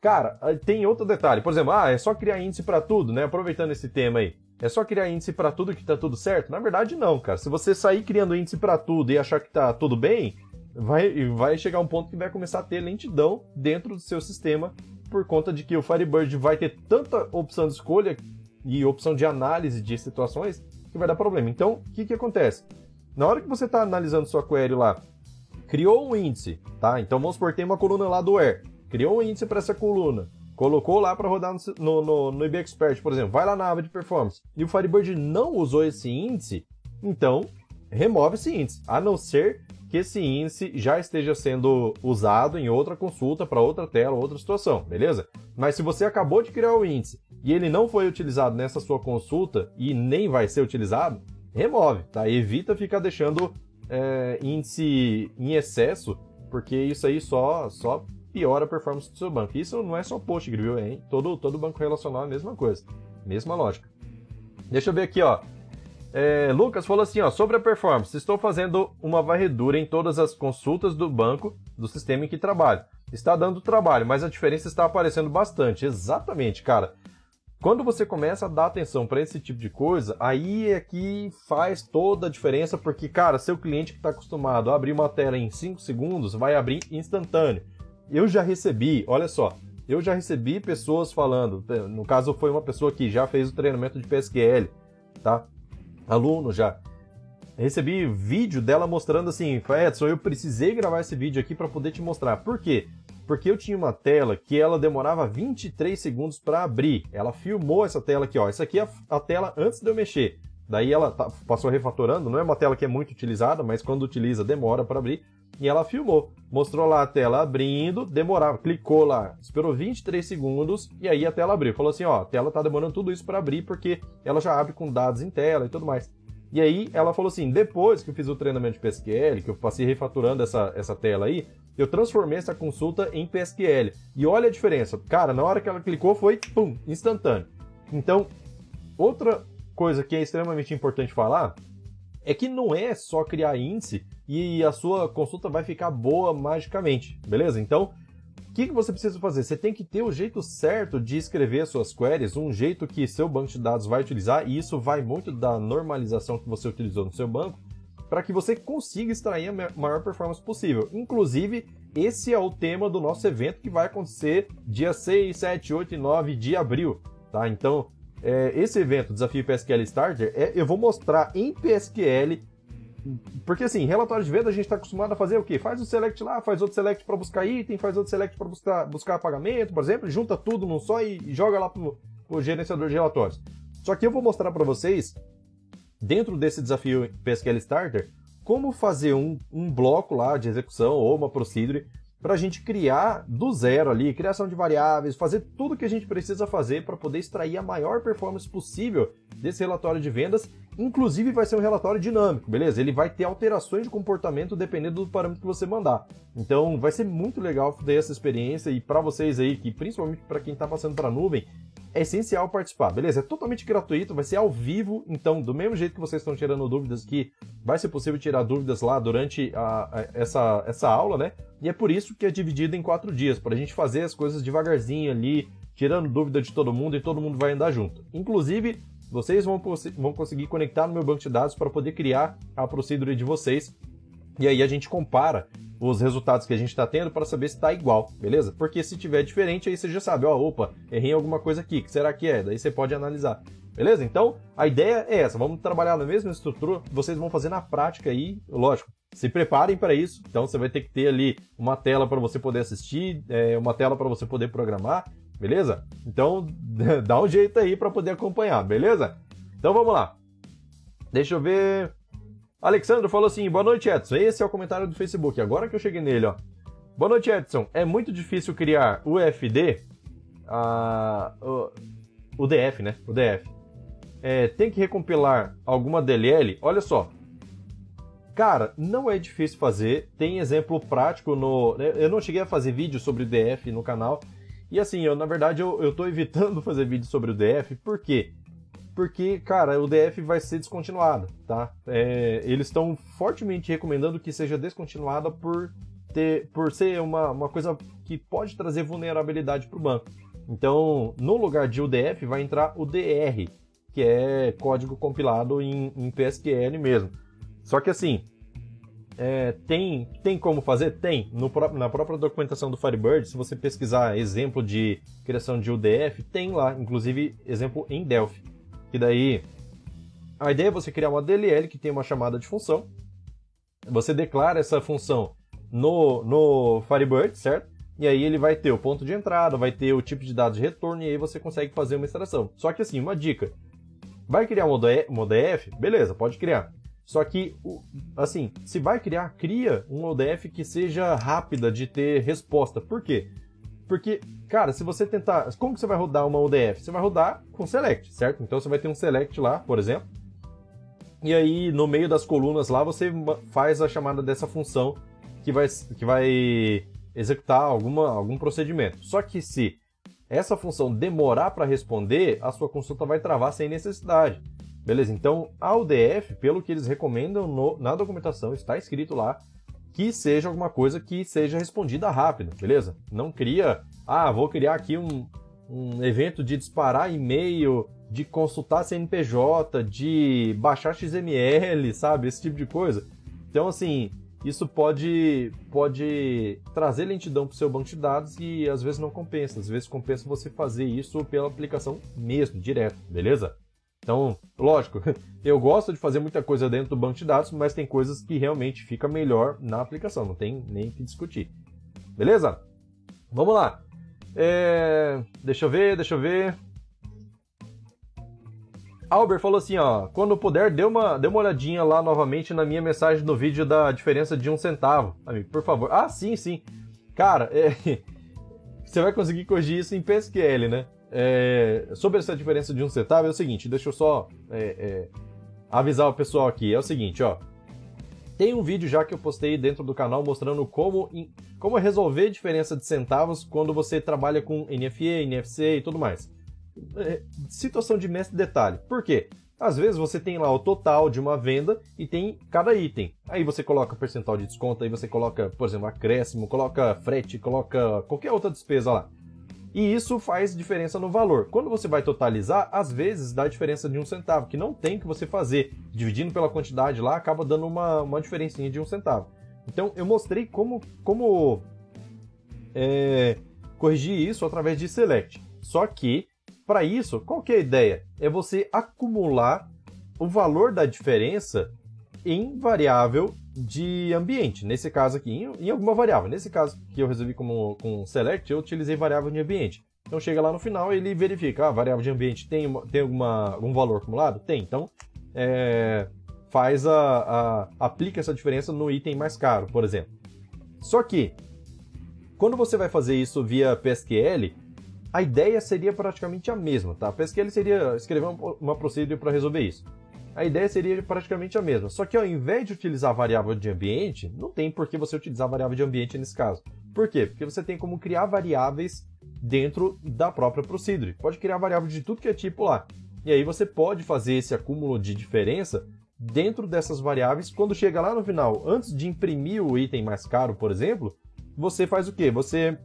Cara, tem outro detalhe. Por exemplo, ah, é só criar índice para tudo, né? Aproveitando esse tema aí. É só criar índice para tudo que tá tudo certo? Na verdade, não, cara. Se você sair criando índice para tudo e achar que tá tudo bem, vai, vai chegar um ponto que vai começar a ter lentidão dentro do seu sistema por conta de que o Firebird vai ter tanta opção de escolha e opção de análise de situações que vai dar problema. Então, o que, que acontece? Na hora que você está analisando sua query lá, criou um índice, tá? Então vamos supor, tem uma coluna lá do where, criou um índice para essa coluna, colocou lá para rodar no, no, no IB Expert, por exemplo, vai lá na aba de performance, e o Firebird não usou esse índice, então remove esse índice, a não ser que esse índice já esteja sendo usado em outra consulta para outra tela, outra situação, beleza? Mas se você acabou de criar o índice e ele não foi utilizado nessa sua consulta e nem vai ser utilizado, remove, tá? Evita ficar deixando é, índice em excesso, porque isso aí só, só piora a performance do seu banco. Isso não é só Postgre, viu? Hein? Todo, todo banco relacional é a mesma coisa, mesma lógica. Deixa eu ver aqui, ó. É, Lucas falou assim, ó, sobre a performance, estou fazendo uma varredura em todas as consultas do banco do sistema em que trabalho. Está dando trabalho, mas a diferença está aparecendo bastante. Exatamente, cara. Quando você começa a dar atenção para esse tipo de coisa, aí é que faz toda a diferença, porque, cara, seu cliente que está acostumado a abrir uma tela em 5 segundos vai abrir instantâneo. Eu já recebi, olha só, eu já recebi pessoas falando, no caso foi uma pessoa que já fez o treinamento de PSQL, tá? aluno já. Recebi vídeo dela mostrando assim, Edson, eu precisei gravar esse vídeo aqui para poder te mostrar. Por quê? Porque eu tinha uma tela que ela demorava 23 segundos para abrir. Ela filmou essa tela aqui, ó. Essa aqui é a tela antes de eu mexer. Daí ela tá, passou refatorando, não é uma tela que é muito utilizada, mas quando utiliza demora para abrir. E ela filmou, mostrou lá a tela abrindo, demorava, clicou lá, esperou 23 segundos e aí a tela abriu. Falou assim, ó, a tela tá demorando tudo isso para abrir porque ela já abre com dados em tela e tudo mais. E aí ela falou assim, depois que eu fiz o treinamento de PSQL, que eu passei refatorando essa, essa tela aí, eu transformei essa consulta em PSQL. E olha a diferença. Cara, na hora que ela clicou foi, pum, instantâneo. Então, outra coisa que é extremamente importante falar é que não é só criar índice e a sua consulta vai ficar boa magicamente, beleza? Então, o que, que você precisa fazer? Você tem que ter o jeito certo de escrever suas queries, um jeito que seu banco de dados vai utilizar, e isso vai muito da normalização que você utilizou no seu banco, para que você consiga extrair a maior performance possível. Inclusive, esse é o tema do nosso evento que vai acontecer dia 6, 7, 8 e 9 de abril, tá? Então, é, esse evento, Desafio PSQL Starter, é, eu vou mostrar em PSQL. Porque assim, relatório de venda a gente está acostumado a fazer o quê? Faz o select lá, faz outro select para buscar item, faz outro select para buscar, buscar pagamento, por exemplo, junta tudo num só e, e joga lá pro, pro gerenciador de relatórios. Só que eu vou mostrar para vocês, dentro desse desafio PSQL Starter, como fazer um, um bloco lá de execução ou uma procedure para a gente criar do zero ali, criação de variáveis, fazer tudo que a gente precisa fazer para poder extrair a maior performance possível desse relatório de vendas. Inclusive vai ser um relatório dinâmico, beleza? Ele vai ter alterações de comportamento dependendo do parâmetro que você mandar. Então vai ser muito legal ter essa experiência e para vocês aí, que principalmente para quem está passando para a nuvem, é essencial participar, beleza? É totalmente gratuito, vai ser ao vivo, então, do mesmo jeito que vocês estão tirando dúvidas aqui, vai ser possível tirar dúvidas lá durante a, a, essa, essa aula, né? E é por isso que é dividido em quatro dias, para a gente fazer as coisas devagarzinho ali, tirando dúvida de todo mundo e todo mundo vai andar junto. Inclusive, vocês vão, vão conseguir conectar no meu banco de dados para poder criar a procedura de vocês. E aí a gente compara os resultados que a gente está tendo para saber se está igual, beleza? Porque se tiver diferente, aí você já sabe, ó, opa, errei alguma coisa aqui, que será que é? Daí você pode analisar. Beleza? Então, a ideia é essa, vamos trabalhar na mesma estrutura, vocês vão fazer na prática aí, lógico. Se preparem para isso, então você vai ter que ter ali uma tela para você poder assistir, é, uma tela para você poder programar, beleza? Então, dá um jeito aí para poder acompanhar, beleza? Então vamos lá. Deixa eu ver. Alexandre falou assim: boa noite, Edson. Esse é o comentário do Facebook. Agora que eu cheguei nele, ó. Boa noite, Edson. É muito difícil criar o UFD, a, o, o DF, né? O DF. É, tem que recompilar alguma DLL. Olha só. Cara, não é difícil fazer. Tem exemplo prático no. Eu não cheguei a fazer vídeo sobre DF no canal. E assim, eu na verdade eu, eu tô evitando fazer vídeo sobre o DF, por quê? porque, cara, o DF vai ser descontinuado, tá? É, eles estão fortemente recomendando que seja descontinuada por, ter, por ser uma, uma coisa que pode trazer vulnerabilidade para o banco. Então, no lugar de UDF, vai entrar o DR, que é código compilado em, em PSQL mesmo. Só que assim, é, tem, tem como fazer? Tem. No, na própria documentação do Firebird, se você pesquisar exemplo de criação de UDF, tem lá, inclusive exemplo em Delphi. E daí, a ideia é você criar uma DLL que tem uma chamada de função. Você declara essa função no, no Firebird, certo? E aí ele vai ter o ponto de entrada, vai ter o tipo de dados de retorno, e aí você consegue fazer uma extração. Só que assim, uma dica. Vai criar um ODF? Beleza, pode criar. Só que, assim, se vai criar, cria um ODF que seja rápida de ter resposta. Por quê? Porque, cara, se você tentar. Como que você vai rodar uma ODF? Você vai rodar com select, certo? Então você vai ter um select lá, por exemplo. E aí, no meio das colunas lá, você faz a chamada dessa função que vai, que vai executar alguma, algum procedimento. Só que se essa função demorar para responder, a sua consulta vai travar sem necessidade. Beleza? Então, a UDF, pelo que eles recomendam no, na documentação, está escrito lá que seja alguma coisa que seja respondida rápido, beleza? Não cria, ah, vou criar aqui um, um evento de disparar e-mail, de consultar CNPJ, de baixar XML, sabe? Esse tipo de coisa. Então, assim, isso pode, pode trazer lentidão para o seu banco de dados e às vezes não compensa. Às vezes compensa você fazer isso pela aplicação mesmo, direto, beleza? Então, lógico, eu gosto de fazer muita coisa dentro do banco de dados, mas tem coisas que realmente fica melhor na aplicação, não tem nem que discutir. Beleza? Vamos lá. É... Deixa eu ver, deixa eu ver. Albert falou assim, ó, quando puder, dê uma, dê uma olhadinha lá novamente na minha mensagem no vídeo da diferença de um centavo, amigo, por favor. Ah, sim, sim. Cara, é... você vai conseguir corrigir isso em PSQL, né? É, sobre essa diferença de um centavo é o seguinte, deixa eu só é, é, avisar o pessoal aqui. É o seguinte, ó. Tem um vídeo já que eu postei dentro do canal mostrando como, como resolver diferença de centavos quando você trabalha com NFE, NFC e tudo mais. É, situação de mestre detalhe. Por quê? Às vezes você tem lá o total de uma venda e tem cada item. Aí você coloca percentual de desconto, aí você coloca, por exemplo, acréscimo, coloca frete, coloca qualquer outra despesa lá. E isso faz diferença no valor. Quando você vai totalizar, às vezes dá diferença de um centavo, que não tem que você fazer. Dividindo pela quantidade lá, acaba dando uma, uma diferencinha de um centavo. Então eu mostrei como, como é, corrigir isso através de select. Só que, para isso, qual que é a ideia? É você acumular o valor da diferença em variável de ambiente. Nesse caso aqui, em, em, alguma variável. Nesse caso que eu resolvi como, com select, eu utilizei variável de ambiente. Então chega lá no final ele verifica, ah, a variável de ambiente tem, tem alguma, algum valor acumulado? Tem. Então é, faz a, a, aplica essa diferença no item mais caro, por exemplo. Só que quando você vai fazer isso via PSQL, a ideia seria praticamente a mesma, tá? PSQL seria escrever uma, uma procedure para resolver isso a ideia seria praticamente a mesma. Só que ao invés de utilizar a variável de ambiente, não tem por que você utilizar a variável de ambiente nesse caso. Por quê? Porque você tem como criar variáveis dentro da própria procedure. Pode criar variável de tudo que é tipo lá. E aí você pode fazer esse acúmulo de diferença dentro dessas variáveis. Quando chega lá no final, antes de imprimir o item mais caro, por exemplo, você faz o quê? Você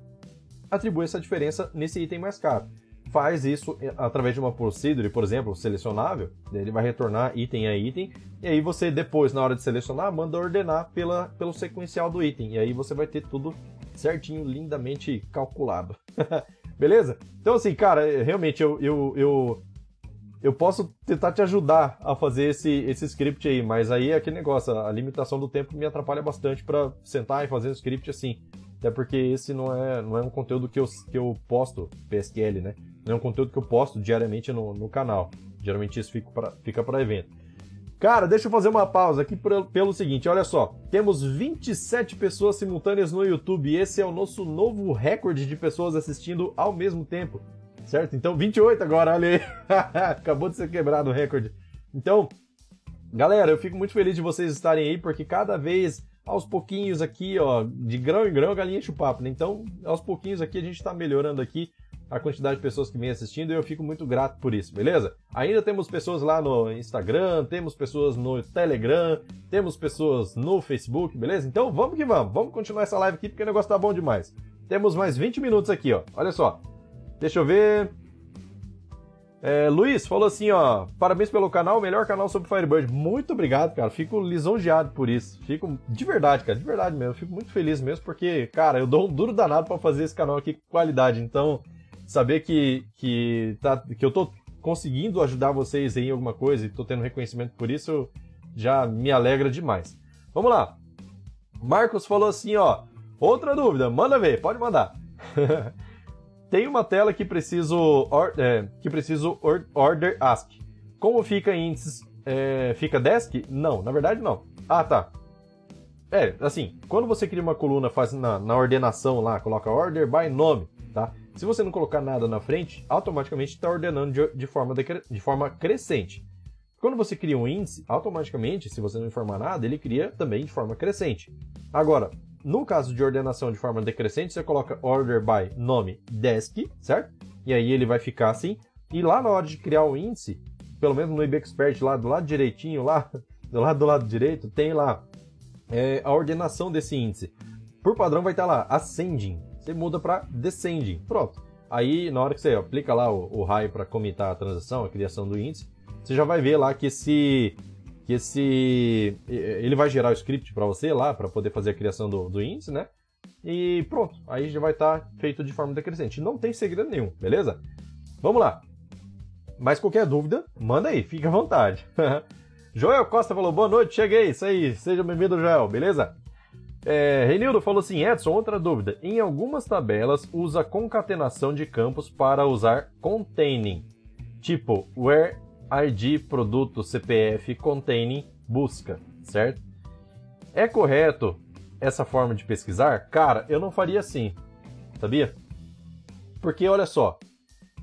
atribui essa diferença nesse item mais caro faz isso através de uma procedure, por exemplo, selecionável, ele vai retornar item a item, e aí você depois, na hora de selecionar, manda ordenar pela, pelo sequencial do item, e aí você vai ter tudo certinho, lindamente calculado. Beleza? Então assim, cara, é, realmente eu, eu, eu, eu posso tentar te ajudar a fazer esse, esse script aí, mas aí é aquele negócio, a limitação do tempo me atrapalha bastante para sentar e fazer um script assim. Até porque esse não é, não é um conteúdo que eu, que eu posto PSQL, né? É um conteúdo que eu posto diariamente no, no canal. Geralmente isso fica para evento. Cara, deixa eu fazer uma pausa aqui pelo, seguinte, olha só. Temos 27 pessoas simultâneas no YouTube esse é o nosso novo recorde de pessoas assistindo ao mesmo tempo. Certo? Então 28 agora, olha aí. Acabou de ser quebrado o recorde. Então, galera, eu fico muito feliz de vocês estarem aí porque cada vez aos pouquinhos aqui, ó, de grão em grão a galinha enche o papo, né? Então, aos pouquinhos aqui a gente está melhorando aqui a quantidade de pessoas que vem assistindo e eu fico muito grato por isso, beleza? Ainda temos pessoas lá no Instagram, temos pessoas no Telegram, temos pessoas no Facebook, beleza? Então vamos que vamos, vamos continuar essa live aqui porque o negócio tá bom demais. Temos mais 20 minutos aqui, ó. Olha só. Deixa eu ver. É, Luiz falou assim, ó, parabéns pelo canal, melhor canal sobre Firebird. Muito obrigado, cara. Fico lisonjeado por isso. Fico de verdade, cara, de verdade mesmo. Fico muito feliz mesmo porque, cara, eu dou um duro danado para fazer esse canal aqui com qualidade. Então, saber que que tá que eu tô conseguindo ajudar vocês em alguma coisa e tô tendo reconhecimento por isso, já me alegra demais. Vamos lá. Marcos falou assim, ó, outra dúvida, manda ver, pode mandar. Tem uma tela que preciso, or, é, que preciso or, order ask. Como fica índices? É, fica desk? Não, na verdade não. Ah, tá. É, assim, quando você cria uma coluna, faz na, na ordenação lá, coloca order by nome? Se você não colocar nada na frente, automaticamente está ordenando de, de, forma de, de forma crescente. Quando você cria um índice, automaticamente, se você não informar nada, ele cria também de forma crescente. Agora, no caso de ordenação de forma decrescente, você coloca order by nome desk, certo? E aí ele vai ficar assim. E lá na hora de criar o índice, pelo menos no IBExpert, lá do lado direitinho, lá do lado do lado direito, tem lá é, a ordenação desse índice. Por padrão vai estar lá ascending. Você muda para descending. Pronto. Aí na hora que você aplica lá o, o raio para comitar a transação, a criação do índice, você já vai ver lá que esse que esse ele vai gerar o script para você lá para poder fazer a criação do, do índice, né? E pronto, aí já vai estar tá feito de forma decrescente. Não tem segredo nenhum, beleza? Vamos lá. Mas qualquer dúvida, manda aí, fica à vontade. Joel Costa falou, boa noite, cheguei, isso aí, seja bem-vindo, Joel, beleza? É, Renildo falou assim, Edson, outra dúvida. Em algumas tabelas usa concatenação de campos para usar containing, tipo where ID produto CPF containing busca, certo? É correto essa forma de pesquisar? Cara, eu não faria assim, sabia? Porque olha só,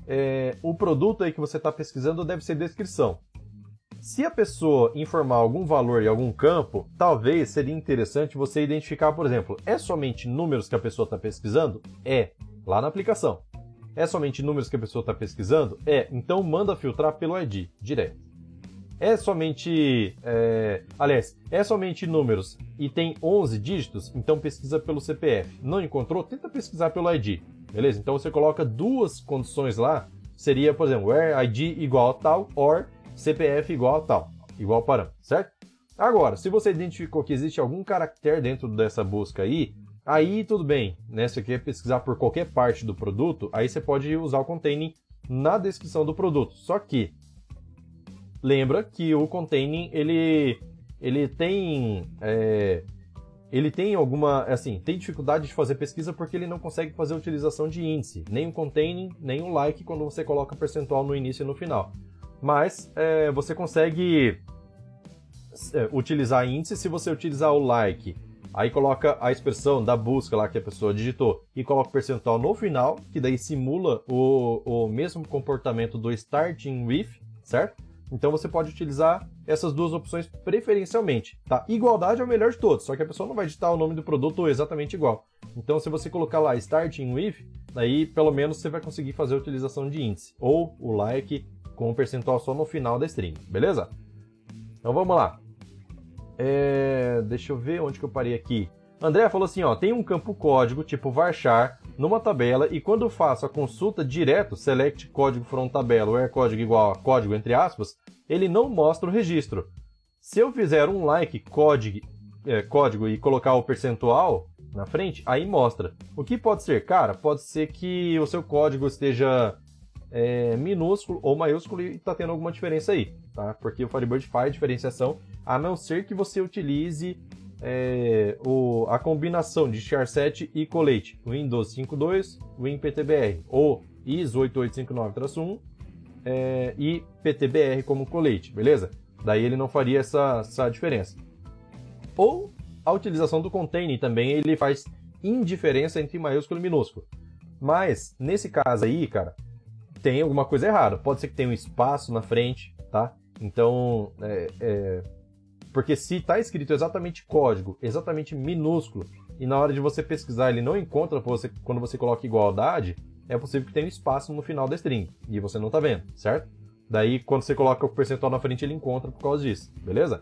é, o produto aí que você está pesquisando deve ser descrição. Se a pessoa informar algum valor em algum campo, talvez seria interessante você identificar, por exemplo, é somente números que a pessoa está pesquisando? É, lá na aplicação. É somente números que a pessoa está pesquisando? É, então manda filtrar pelo ID, direto. É somente. É... Aliás, é somente números e tem 11 dígitos? Então pesquisa pelo CPF. Não encontrou? Tenta pesquisar pelo ID. Beleza? Então você coloca duas condições lá. Seria, por exemplo, where ID igual a tal, or CPF igual a tal. Igual parâmetro, certo? Agora, se você identificou que existe algum caractere dentro dessa busca aí, Aí tudo bem, né? Se você quer pesquisar por qualquer parte do produto, aí você pode usar o containing na descrição do produto. Só que lembra que o containing ele ele tem é, ele tem alguma assim tem dificuldade de fazer pesquisa porque ele não consegue fazer utilização de índice, nem o containing nem o like quando você coloca percentual no início e no final. Mas é, você consegue é, utilizar índice se você utilizar o like Aí coloca a expressão da busca lá que a pessoa digitou e coloca o percentual no final, que daí simula o, o mesmo comportamento do starting with, certo? Então você pode utilizar essas duas opções preferencialmente, tá? Igualdade é o melhor de todos, só que a pessoa não vai digitar o nome do produto exatamente igual. Então se você colocar lá starting with, daí pelo menos você vai conseguir fazer a utilização de índice ou o like com o percentual só no final da string, beleza? Então vamos lá. É, deixa eu ver onde que eu parei aqui. André falou assim, ó, tem um campo código tipo varchar numa tabela e quando eu faço a consulta direto, select código from tabela, where código igual a código entre aspas, ele não mostra o registro. Se eu fizer um like código, é, código e colocar o percentual na frente, aí mostra. O que pode ser? Cara, pode ser que o seu código esteja é, minúsculo ou maiúsculo e está tendo alguma diferença aí, tá? Porque o Firebird faz diferenciação a não ser que você utilize é, o, a combinação de char7 e colete, Windows 5.2, WinPTBR, ou ISO 8859-1 é, e PTBR como colete, beleza? Daí ele não faria essa, essa diferença. Ou a utilização do container também ele faz indiferença entre maiúsculo e minúsculo. Mas, nesse caso aí, cara, tem alguma coisa errada. Pode ser que tenha um espaço na frente, tá? Então, é, é, porque se está escrito exatamente código, exatamente minúsculo, e na hora de você pesquisar ele não encontra você, quando você coloca igualdade, é possível que tenha um espaço no final da string, e você não está vendo, certo? Daí, quando você coloca o percentual na frente, ele encontra por causa disso, beleza?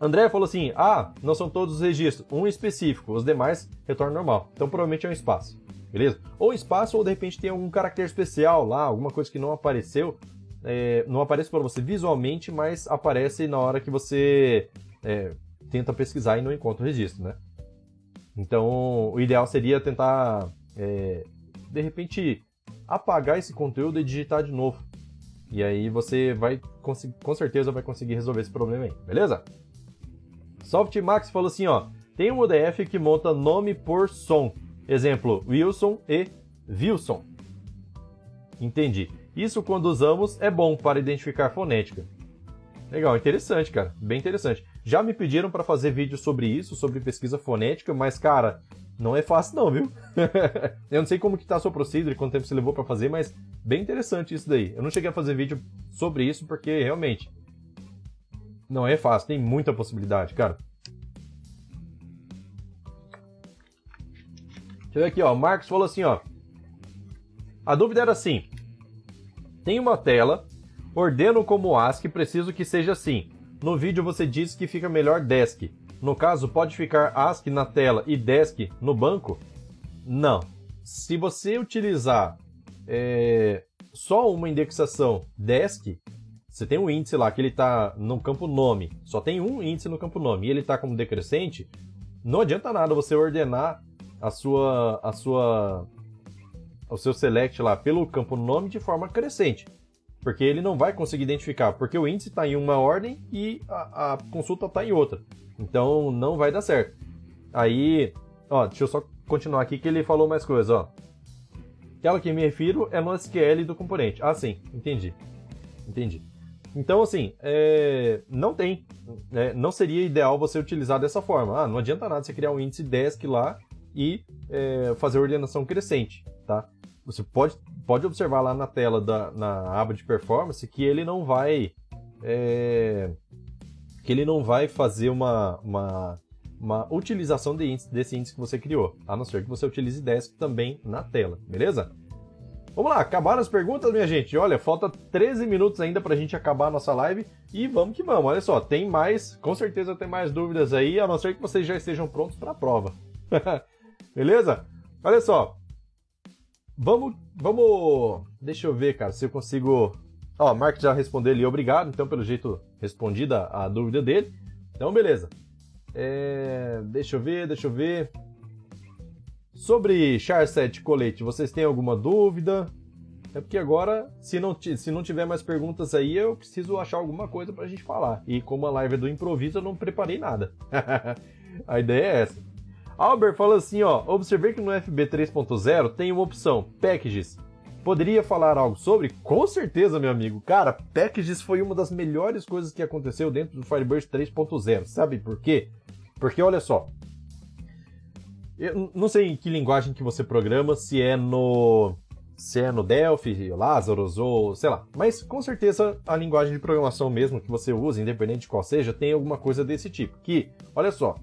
André falou assim: ah, não são todos os registros, um específico, os demais retornam normal. Então provavelmente é um espaço. Beleza? Ou espaço, ou de repente tem algum caractere especial lá, alguma coisa que não apareceu, é, não aparece para você visualmente, mas aparece na hora que você é, tenta pesquisar e não encontra o registro, né? Então, o ideal seria tentar, é, de repente, apagar esse conteúdo e digitar de novo. E aí você vai, com certeza, vai conseguir resolver esse problema aí, beleza? Softmax falou assim, ó, tem um ODF que monta nome por som. Exemplo, Wilson e Wilson. Entendi. Isso, quando usamos, é bom para identificar fonética. Legal, interessante, cara. Bem interessante. Já me pediram para fazer vídeo sobre isso, sobre pesquisa fonética, mas, cara, não é fácil não, viu? eu não sei como que tá a sua procedure, quanto tempo você levou para fazer, mas bem interessante isso daí. Eu não cheguei a fazer vídeo sobre isso porque, realmente, não é fácil. Tem muita possibilidade, cara. Deixa eu ver aqui, ó. O Marcos falou assim, ó. A dúvida era assim. Tem uma tela, ordeno como ASCII, preciso que seja assim. No vídeo você disse que fica melhor desk. No caso, pode ficar ASCII na tela e desk no banco? Não. Se você utilizar é, só uma indexação desk, você tem um índice lá que ele está no campo nome, só tem um índice no campo nome e ele está como decrescente, não adianta nada você ordenar a sua, a sua, o seu select lá pelo campo nome de forma crescente. Porque ele não vai conseguir identificar, porque o índice está em uma ordem e a, a consulta está em outra. Então não vai dar certo. Aí, ó, deixa eu só continuar aqui que ele falou mais coisa, ó. Aquela que me refiro é no SQL do componente. Ah, sim, entendi. Entendi. Então, assim, é, não tem. É, não seria ideal você utilizar dessa forma. Ah, não adianta nada você criar um índice desk lá e é, fazer ordenação crescente, tá? Você pode, pode observar lá na tela, da, na aba de performance, que ele não vai... É, que ele não vai fazer uma, uma, uma utilização de índice, desse índice que você criou, a não ser que você utilize desk também na tela, beleza? Vamos lá, acabaram as perguntas, minha gente. Olha, falta 13 minutos ainda pra gente acabar a nossa live e vamos que vamos. Olha só, tem mais, com certeza tem mais dúvidas aí, a não ser que vocês já estejam prontos para a prova. Beleza? Olha só. Vamos, vamos. Deixa eu ver, cara, se eu consigo. Ó, Mark já respondeu ali, obrigado. Então, pelo jeito, respondida a dúvida dele. Então, beleza. É... Deixa eu ver, deixa eu ver. Sobre Charset Colete, vocês têm alguma dúvida? É porque agora, se não, se não tiver mais perguntas aí, eu preciso achar alguma coisa pra gente falar. E como a live é do improviso, eu não preparei nada. a ideia é essa. Albert fala assim, ó, observei que no FB 3.0 tem uma opção, packages. Poderia falar algo sobre? Com certeza, meu amigo. Cara, packages foi uma das melhores coisas que aconteceu dentro do Firebird 3.0. Sabe por quê? Porque olha só, eu não sei em que linguagem que você programa, se é no se é no Delphi, Lazarus ou sei lá. Mas com certeza a linguagem de programação mesmo que você usa, independente de qual seja, tem alguma coisa desse tipo. Que, olha só,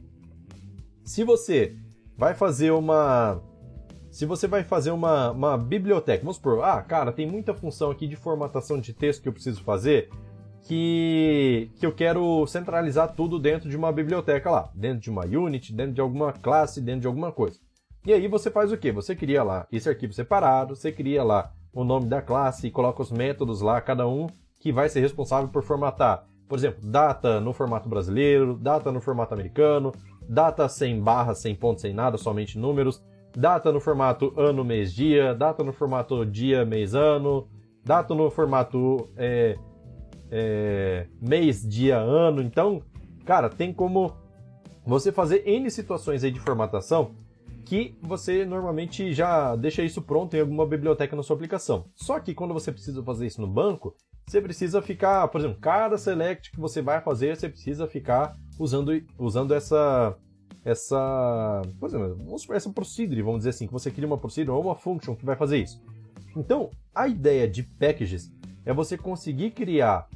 se você vai fazer uma. Se você vai fazer uma, uma biblioteca, vamos supor, ah, cara, tem muita função aqui de formatação de texto que eu preciso fazer, que, que eu quero centralizar tudo dentro de uma biblioteca lá, dentro de uma unit, dentro de alguma classe, dentro de alguma coisa. E aí você faz o que? Você cria lá esse arquivo separado, você cria lá o nome da classe e coloca os métodos lá, cada um que vai ser responsável por formatar. Por exemplo, data no formato brasileiro, data no formato americano, data sem barras, sem pontos, sem nada, somente números, data no formato ano, mês, dia, data no formato dia, mês, ano, data no formato é, é, mês, dia, ano. Então, cara, tem como você fazer N situações aí de formatação que você normalmente já deixa isso pronto em alguma biblioteca na sua aplicação. Só que quando você precisa fazer isso no banco, você precisa ficar, por exemplo, cada select que você vai fazer, você precisa ficar usando, usando essa essa, por exemplo, essa procedure, vamos dizer assim, que você cria uma procedure ou uma function que vai fazer isso. Então, a ideia de packages é você conseguir criar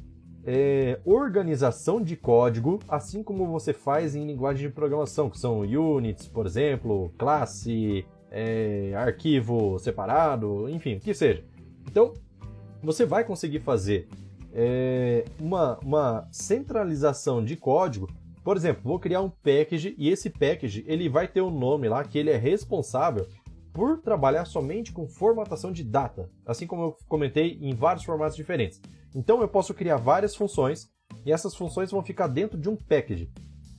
é, organização de código, assim como você faz em linguagem de programação, que são units, por exemplo, classe, é, arquivo separado, enfim, o que seja. Então, você vai conseguir fazer é, uma, uma centralização de código por exemplo, vou criar um package e esse package ele vai ter um nome lá que ele é responsável por trabalhar somente com formatação de data, assim como eu comentei em vários formatos diferentes. Então eu posso criar várias funções e essas funções vão ficar dentro de um package.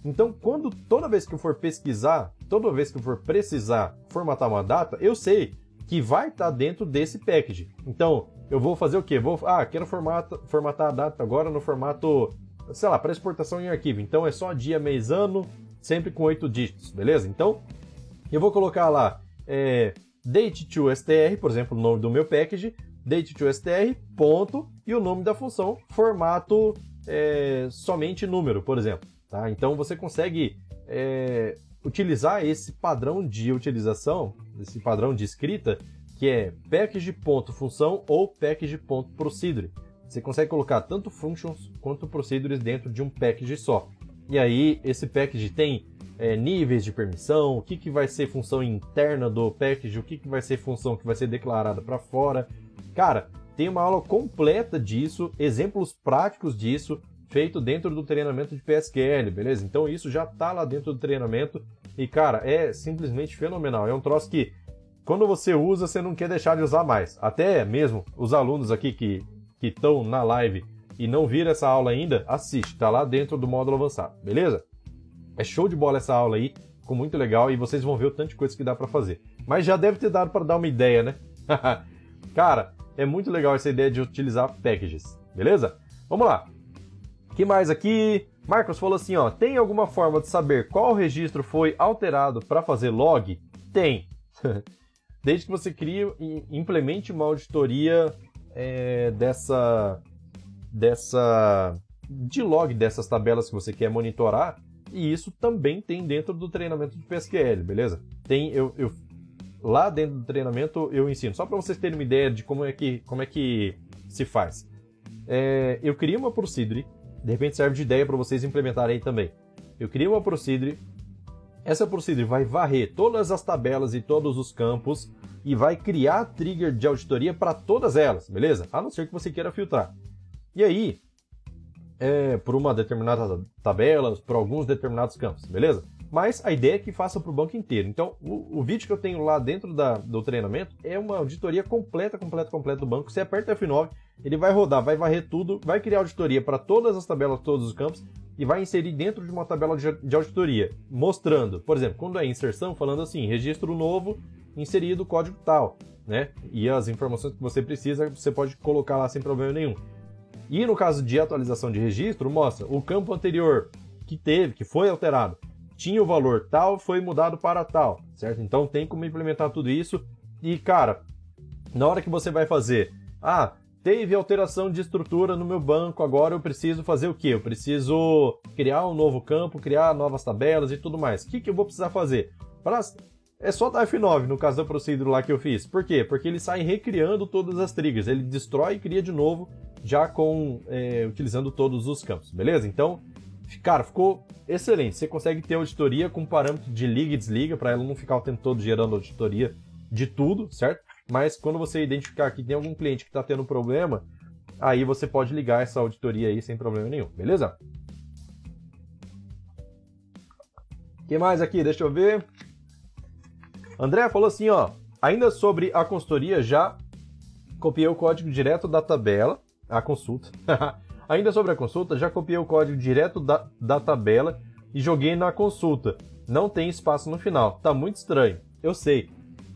Então, quando toda vez que eu for pesquisar, toda vez que eu for precisar formatar uma data, eu sei que vai estar dentro desse package. Então, eu vou fazer o quê? Vou, ah, quero formata, formatar a data agora no formato, sei lá, para exportação em arquivo. Então é só dia, mês, ano, sempre com oito dígitos, beleza? Então, eu vou colocar lá é, date to str, por exemplo, o nome do meu package, date to str, ponto, e o nome da função, formato é, somente número, por exemplo. Tá? Então você consegue é, utilizar esse padrão de utilização, esse padrão de escrita, que é package.função ou package.procedure. Você consegue colocar tanto functions quanto procedures dentro de um package só. E aí, esse package tem é, níveis de permissão, o que, que vai ser função interna do package, o que, que vai ser função que vai ser declarada para fora. Cara, tem uma aula completa disso, exemplos práticos disso, feito dentro do treinamento de PSQL, beleza? Então isso já está lá dentro do treinamento e, cara, é simplesmente fenomenal. É um troço que, quando você usa, você não quer deixar de usar mais. Até mesmo os alunos aqui que estão na live e não viram essa aula ainda, assiste, tá lá dentro do módulo avançado, beleza? É show de bola essa aula aí, ficou muito legal e vocês vão ver o tanto de coisa que dá para fazer. Mas já deve ter dado para dar uma ideia, né? Cara, é muito legal essa ideia de utilizar packages, beleza? Vamos lá. que mais aqui? Marcos falou assim, ó, tem alguma forma de saber qual registro foi alterado para fazer log? Tem. Desde que você crie e implemente uma auditoria é, dessa dessa de log dessas tabelas que você quer monitorar e isso também tem dentro do treinamento de PSQL, beleza? Tem eu, eu lá dentro do treinamento eu ensino só para vocês terem uma ideia de como é que como é que se faz. É, eu crio uma procedure, de repente serve de ideia para vocês implementarem aí também. Eu crio uma procedure, essa procedure vai varrer todas as tabelas e todos os campos e vai criar trigger de auditoria para todas elas, beleza? A não ser que você queira filtrar. E aí, é, por uma determinada tabela, por alguns determinados campos, beleza? Mas a ideia é que faça para o banco inteiro. Então, o, o, vídeo que eu tenho lá dentro da, do treinamento é uma auditoria completa, completa, completa do banco. Você aperta F9, ele vai rodar, vai varrer tudo, vai criar auditoria para todas as tabelas, todos os campos e vai inserir dentro de uma tabela de, auditoria, mostrando, por exemplo, quando é inserção, falando assim, registro novo, inserido código tal, né? E as informações que você precisa, você pode colocar lá sem problema nenhum. E no caso de atualização de registro, mostra o campo anterior que teve, que foi alterado, tinha o valor tal, foi mudado para tal, certo? Então tem como implementar tudo isso. E cara, na hora que você vai fazer, ah, teve alteração de estrutura no meu banco, agora eu preciso fazer o quê? Eu preciso criar um novo campo, criar novas tabelas e tudo mais. O que, que eu vou precisar fazer? Pra... É só dar F9 no caso da procedure lá que eu fiz. Por quê? Porque ele sai recriando todas as triggers. Ele destrói e cria de novo já com é, utilizando todos os campos, beleza? Então, cara, ficou excelente. Você consegue ter auditoria com parâmetro de liga e desliga para ela não ficar o tempo todo gerando auditoria de tudo, certo? Mas quando você identificar que tem algum cliente que está tendo problema, aí você pode ligar essa auditoria aí sem problema nenhum, beleza? O que mais aqui? Deixa eu ver. André falou assim, ó. Ainda sobre a consultoria, já copiei o código direto da tabela a consulta. Ainda sobre a consulta, já copiei o código direto da, da tabela e joguei na consulta. Não tem espaço no final. Tá muito estranho. Eu sei.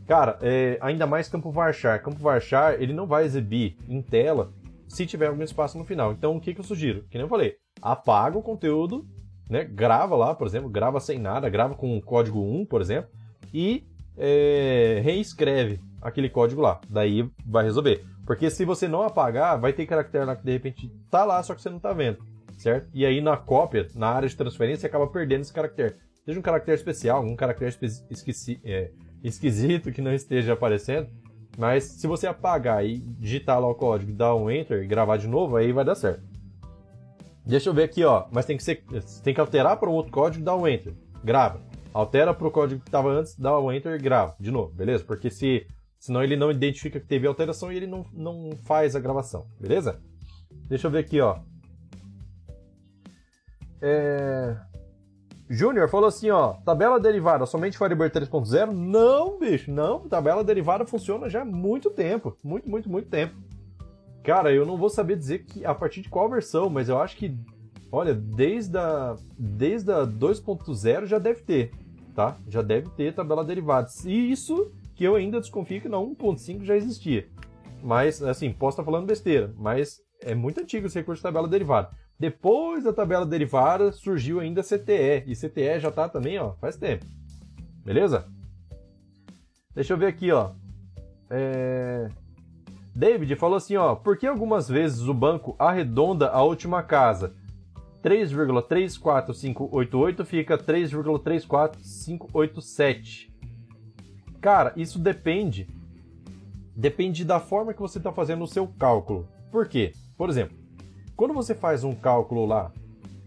Cara, é, ainda mais campo varchar. Campo varchar, ele não vai exibir em tela se tiver algum espaço no final. Então, o que, que eu sugiro? Que nem eu falei, apaga o conteúdo, né? grava lá, por exemplo, grava sem nada, grava com o código 1, por exemplo, e é, reescreve aquele código lá. Daí vai resolver. Porque se você não apagar, vai ter caractere lá que de repente tá lá, só que você não tá vendo, certo? E aí na cópia, na área de transferência, acaba perdendo esse caractere. Seja um caractere especial, algum caractere esqueci, é, esquisito que não esteja aparecendo, mas se você apagar e digitar lá o código, dar um enter e gravar de novo, aí vai dar certo. Deixa eu ver aqui, ó. Mas tem que ser, tem que alterar para um outro código, dá um enter, grava. Altera para o código que estava antes, dá um enter e grava de novo, beleza? Porque se Senão ele não identifica que teve alteração e ele não, não faz a gravação, beleza? Deixa eu ver aqui, ó. É... Júnior falou assim, ó, tabela derivada somente Firebird 3.0? Não, bicho, não. Tabela derivada funciona já há muito tempo. Muito, muito, muito tempo. Cara, eu não vou saber dizer que a partir de qual versão, mas eu acho que, olha, desde a, desde a 2.0 já deve ter, tá? Já deve ter tabela derivada. E isso que eu ainda desconfio que na 1.5 já existia. Mas, assim, posso estar falando besteira, mas é muito antigo esse recurso de tabela derivada. Depois da tabela derivada, surgiu ainda CTE. E CTE já tá também, ó, faz tempo. Beleza? Deixa eu ver aqui, ó. É... David falou assim, ó. Por que algumas vezes o banco arredonda a última casa? 3,34588 fica 3,34587. Cara, isso depende. Depende da forma que você está fazendo o seu cálculo. Por quê? Por exemplo, quando você faz um cálculo lá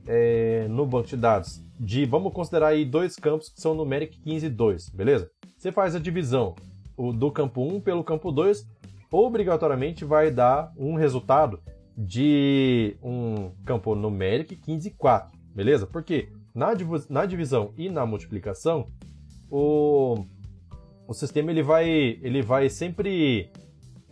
é, no banco de dados de, vamos considerar aí dois campos que são numeric 15 e 2, beleza? Você faz a divisão do campo 1 pelo campo 2, obrigatoriamente vai dar um resultado de um campo numeric 15 e 4, beleza? Porque na, na divisão e na multiplicação, o, o sistema ele vai, ele vai sempre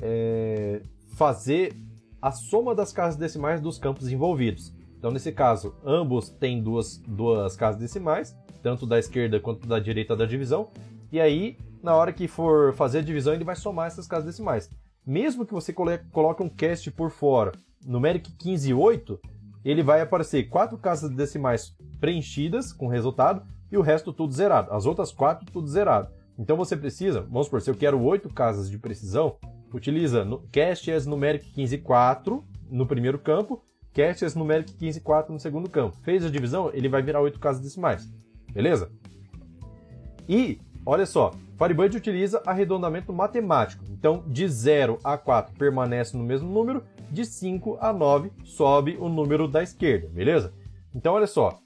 é, fazer a soma das casas decimais dos campos envolvidos. Então, nesse caso, ambos têm duas, duas casas decimais, tanto da esquerda quanto da direita da divisão, e aí, na hora que for fazer a divisão, ele vai somar essas casas decimais. Mesmo que você coloque um cast por fora, numeric 15 e 8, ele vai aparecer quatro casas decimais preenchidas com resultado e o resto tudo zerado. As outras quatro tudo zerado. Então você precisa, vamos supor, se eu quero oito casas de precisão, utiliza no, cast as numeric 15.4 no primeiro campo, cast as numeric 15.4 no segundo campo. Fez a divisão, ele vai virar 8 casas decimais. Beleza? E, olha só, Firebird utiliza arredondamento matemático. Então, de 0 a 4 permanece no mesmo número, de 5 a 9 sobe o número da esquerda, beleza? Então, olha só,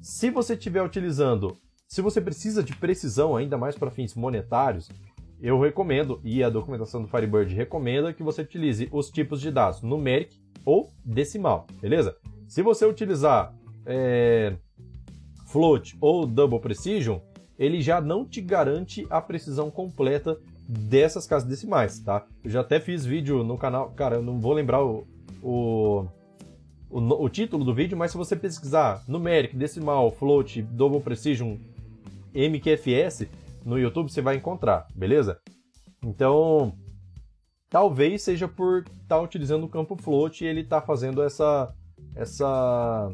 se você estiver utilizando, se você precisa de precisão ainda mais para fins monetários, eu recomendo, e a documentação do Firebird recomenda, que você utilize os tipos de dados numeric ou decimal, beleza? Se você utilizar é, float ou double precision, ele já não te garante a precisão completa dessas casas decimais, tá? Eu já até fiz vídeo no canal, cara, eu não vou lembrar o, o, o, o título do vídeo, mas se você pesquisar numeric, decimal, float, double precision, MQFS, no YouTube você vai encontrar, beleza? Então, talvez seja por estar tá utilizando o campo float e ele está fazendo essa, essa,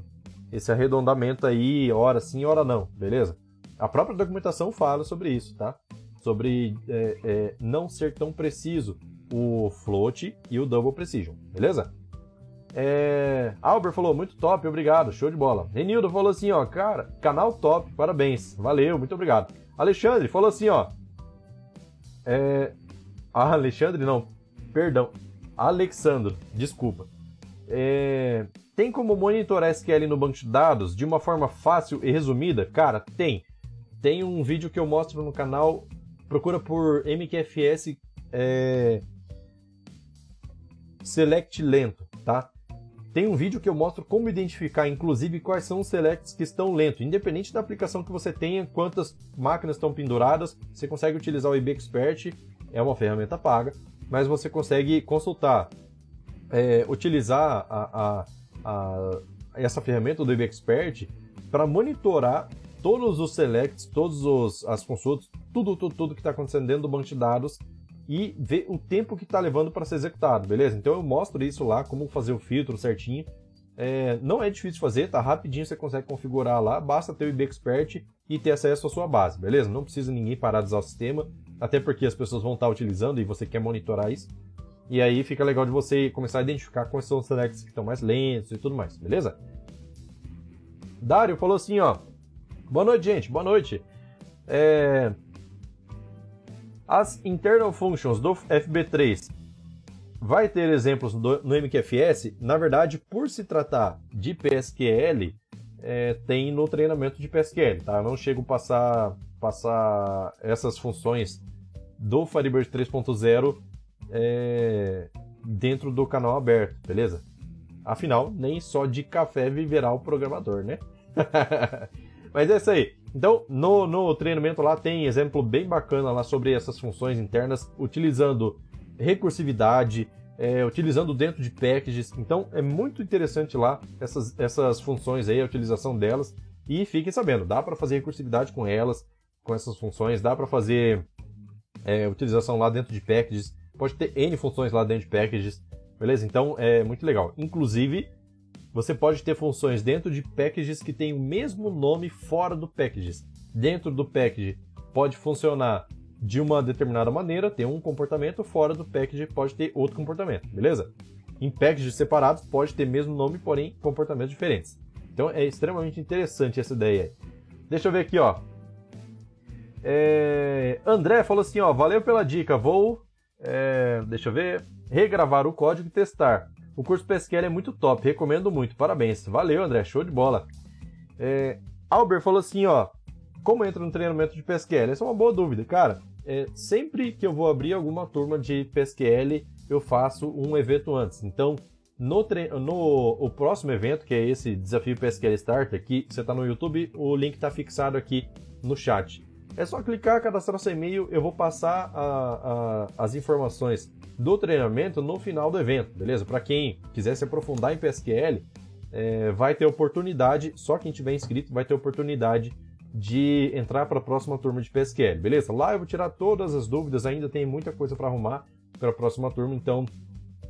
esse arredondamento aí, hora sim, hora não, beleza? A própria documentação fala sobre isso, tá? Sobre é, é, não ser tão preciso o float e o double precision, beleza? É... Albert falou, muito top, obrigado, show de bola. Renildo falou assim, ó, cara, canal top, parabéns, valeu, muito obrigado. Alexandre falou assim, ó. É... Ah, Alexandre não, perdão. Alexandro, desculpa. É... Tem como monitorar SQL no banco de dados de uma forma fácil e resumida? Cara, tem. Tem um vídeo que eu mostro no canal. Procura por MQFS é... Select Lento, tá? Tem um vídeo que eu mostro como identificar, inclusive, quais são os selects que estão lentos. Independente da aplicação que você tenha, quantas máquinas estão penduradas, você consegue utilizar o IB Expert, é uma ferramenta paga, mas você consegue consultar, é, utilizar a, a, a, essa ferramenta do IB Expert para monitorar todos os selects, todas as consultas, tudo, tudo, tudo que está acontecendo dentro do banco de dados e ver o tempo que está levando para ser executado, beleza? Então eu mostro isso lá, como fazer o filtro certinho. É, não é difícil fazer, tá rapidinho, você consegue configurar lá, basta ter o IB Expert e ter acesso à sua base, beleza? Não precisa ninguém parar de usar o sistema, até porque as pessoas vão estar tá utilizando e você quer monitorar isso. E aí fica legal de você começar a identificar quais são os selects que estão mais lentos e tudo mais, beleza? Dário falou assim, ó. Boa noite, gente, boa noite. É, as internal functions do FB3 vai ter exemplos no MQFS. Na verdade, por se tratar de PSQL, é, tem no treinamento de PSQL, tá? Eu não chego a passar, passar essas funções do Firebird 3.0 é, dentro do canal aberto, beleza? Afinal, nem só de café viverá o programador, né? Mas é isso aí. Então, no, no treinamento lá tem exemplo bem bacana lá sobre essas funções internas, utilizando recursividade, é, utilizando dentro de packages. Então, é muito interessante lá essas, essas funções aí, a utilização delas. E fiquem sabendo, dá para fazer recursividade com elas, com essas funções, dá para fazer é, utilização lá dentro de packages, pode ter N funções lá dentro de packages, beleza? Então, é muito legal. Inclusive, você pode ter funções dentro de packages que têm o mesmo nome fora do packages. Dentro do package pode funcionar de uma determinada maneira, ter um comportamento, fora do package pode ter outro comportamento, beleza? Em packages separados pode ter mesmo nome, porém comportamentos diferentes. Então é extremamente interessante essa ideia aí. Deixa eu ver aqui, ó. É... André falou assim, ó, valeu pela dica, vou, é... deixa eu ver, regravar o código e testar. O curso PSQL é muito top, recomendo muito. Parabéns. Valeu, André, show de bola. É, Albert falou assim, ó, como entra no treinamento de PSQL? Essa é uma boa dúvida, cara. É, sempre que eu vou abrir alguma turma de PSQL, eu faço um evento antes. Então, no, no o próximo evento, que é esse desafio PSQL Starter, que você está no YouTube, o link está fixado aqui no chat. É só clicar, cadastrar seu e-mail, eu vou passar a, a, as informações do treinamento no final do evento, beleza? Para quem quiser se aprofundar em PSQL, é, vai ter oportunidade, só quem tiver inscrito vai ter oportunidade de entrar para a próxima turma de PSQL, beleza? Lá eu vou tirar todas as dúvidas, ainda tem muita coisa para arrumar para a próxima turma, então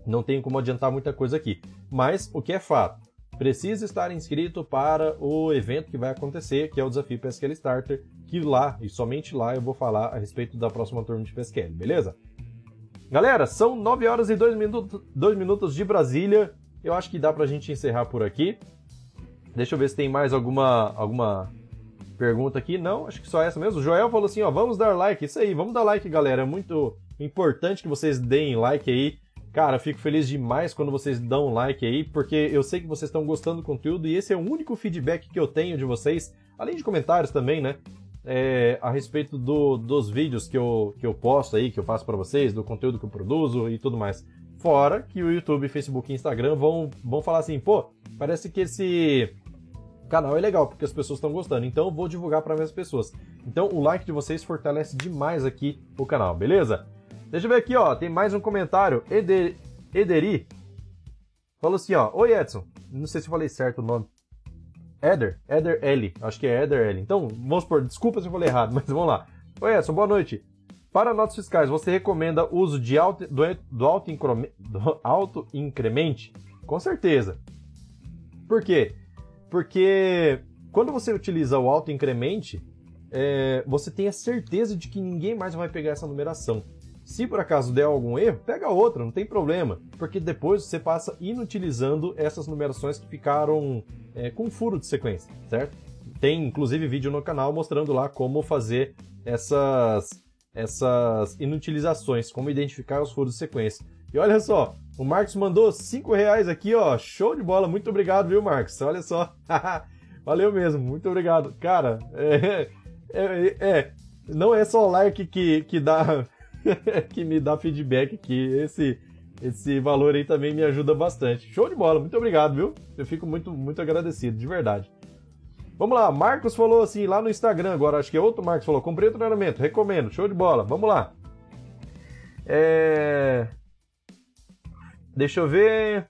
não tenho como adiantar muita coisa aqui. Mas o que é fato, precisa estar inscrito para o evento que vai acontecer, que é o desafio PSQL Starter, que lá e somente lá eu vou falar a respeito da próxima turma de PSQL, beleza? Galera, são 9 horas e 2 minutos, 2 minutos de Brasília. Eu acho que dá pra gente encerrar por aqui. Deixa eu ver se tem mais alguma, alguma pergunta aqui. Não, acho que só essa mesmo. O Joel falou assim, ó, vamos dar like. Isso aí, vamos dar like, galera. É muito importante que vocês deem like aí. Cara, fico feliz demais quando vocês dão like aí, porque eu sei que vocês estão gostando do conteúdo e esse é o único feedback que eu tenho de vocês, além de comentários também, né? é, a respeito do, dos vídeos que eu, que eu posto aí, que eu faço para vocês, do conteúdo que eu produzo e tudo mais. Fora que o YouTube, Facebook e Instagram vão, vão falar assim, pô, parece que esse canal é legal, porque as pessoas estão gostando, então eu vou divulgar para mais pessoas. Então o like de vocês fortalece demais aqui o canal, beleza? Deixa eu ver aqui, ó, tem mais um comentário. Eder, Ederi falou assim, ó, Oi Edson, não sei se eu falei certo o nome. Eder, Eder L, acho que é Eder L. Então, vamos por, desculpa se eu falei errado, mas vamos lá. Oi Edson, boa noite. Para notas fiscais, você recomenda o uso de auto, do, do, auto do auto incremente? Com certeza. Por quê? Porque quando você utiliza o auto incremente, é, você tem a certeza de que ninguém mais vai pegar essa numeração. Se por acaso der algum erro, pega outra, não tem problema, porque depois você passa inutilizando essas numerações que ficaram é, com furo de sequência, certo? Tem inclusive vídeo no canal mostrando lá como fazer essas, essas inutilizações, como identificar os furos de sequência. E olha só, o Marcos mandou 5 reais aqui, ó, show de bola, muito obrigado, viu, Marcos? Olha só, valeu mesmo, muito obrigado. Cara, é, é, é não é só o like que, que dá que me dá feedback aqui. Esse, esse valor aí também me ajuda bastante. Show de bola, muito obrigado, viu? Eu fico muito, muito agradecido, de verdade. Vamos lá, Marcos falou assim lá no Instagram, agora acho que é outro Marcos falou: comprei o treinamento, recomendo, show de bola, vamos lá. É... Deixa eu ver.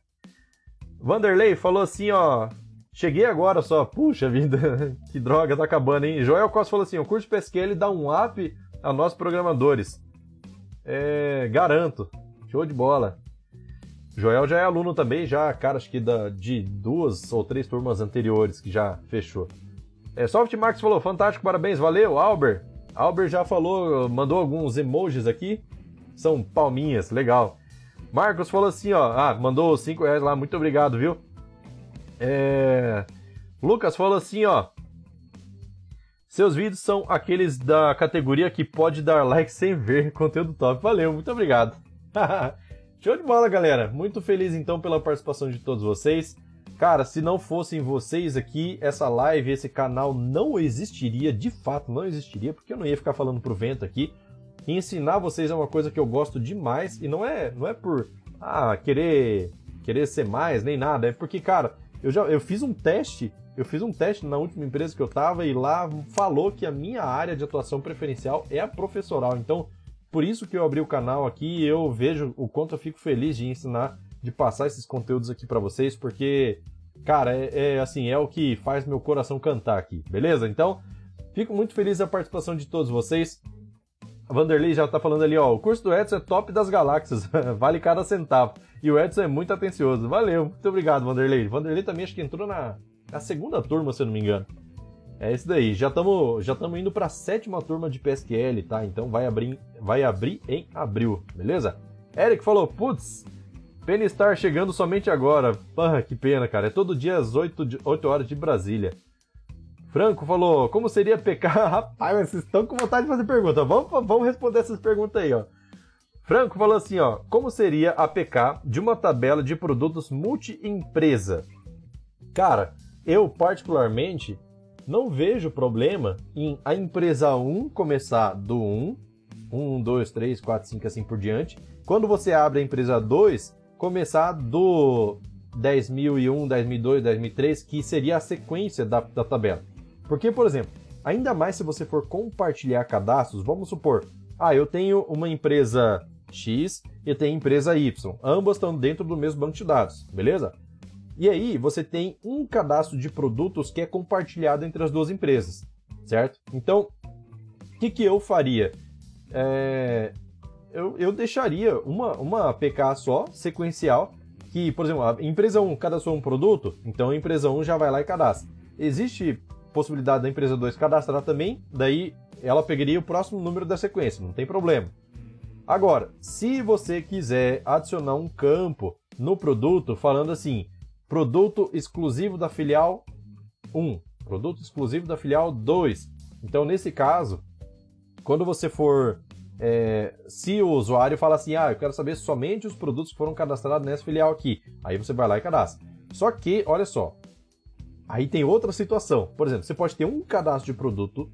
Vanderlei falou assim, ó. Cheguei agora só. Puxa vida, que droga, tá acabando, hein? Joel Costa falou assim: o curso PSQL dá um up a nós programadores. É, garanto. Show de bola. Joel já é aluno também, já, cara, acho que da, de duas ou três turmas anteriores que já fechou. É, Softmax falou, fantástico, parabéns, valeu, Albert. Albert já falou, mandou alguns emojis aqui. São palminhas, legal. Marcos falou assim, ó, ah, mandou cinco reais lá, muito obrigado, viu? É... Lucas falou assim, ó, seus vídeos são aqueles da categoria que pode dar like sem ver conteúdo top. Valeu, muito obrigado. Show de bola, galera. Muito feliz então pela participação de todos vocês. Cara, se não fossem vocês aqui, essa live, esse canal não existiria, de fato não existiria, porque eu não ia ficar falando pro vento aqui. E ensinar vocês é uma coisa que eu gosto demais e não é, não é por ah, querer querer ser mais nem nada, é porque, cara, Eu já eu fiz um teste, eu fiz um teste na última empresa que eu tava e lá falou que a minha área de atuação preferencial é a professoral. Então, por isso que eu abri o canal aqui, eu vejo o quanto eu fico feliz de ensinar, de passar esses conteúdos aqui para vocês, porque cara, é, é assim, é o que faz meu coração cantar aqui, beleza? Então, fico muito feliz da participação de todos vocês. A Vanderlei já tá falando ali, ó, o curso do Edson é top das galáxias, vale cada centavo. E o Edson é muito atencioso. Valeu, muito obrigado, Vanderlei. Vanderlei também acho que entrou na, na segunda turma, se eu não me engano. É isso daí. Já estamos já tamo indo para a sétima turma de PSQL, tá? Então vai abrir, vai abrir em abril, beleza? Eric falou, putz, Penistar chegando somente agora. Ah, que pena, cara. É todo dia às 8, 8 horas de Brasília. Franco falou, como seria PK? Rapaz, vocês estão com vontade de fazer pergunta. Vamos, vamos responder essas perguntas aí, ó. Franco falou assim, ó, como seria a PK de uma tabela de produtos multi-empresa? Cara, eu particularmente não vejo problema em a empresa 1 começar do 1, 1, 2, 3, 4, 5, assim por diante. Quando você abre a empresa 2, começar do 10.001, 10.002, 10.003, que seria a sequência da, da tabela. Porque, por exemplo, ainda mais se você for compartilhar cadastros, vamos supor, ah, eu tenho uma empresa X e tenho empresa Y, ambas estão dentro do mesmo banco de dados, beleza? E aí você tem um cadastro de produtos que é compartilhado entre as duas empresas, certo? Então, o que, que eu faria? É... Eu, eu deixaria uma, uma APK só, sequencial, que, por exemplo, a empresa 1 cadastrou um produto, então a empresa 1 já vai lá e cadastra. Existe possibilidade da empresa 2 cadastrar também, daí ela pegaria o próximo número da sequência, não tem problema. Agora, se você quiser adicionar um campo no produto falando assim, produto exclusivo da filial 1, produto exclusivo da filial 2. Então, nesse caso, quando você for. É, se o usuário fala assim, ah, eu quero saber somente os produtos que foram cadastrados nessa filial aqui, aí você vai lá e cadastra. Só que, olha só, Aí tem outra situação. Por exemplo, você pode ter um cadastro de produto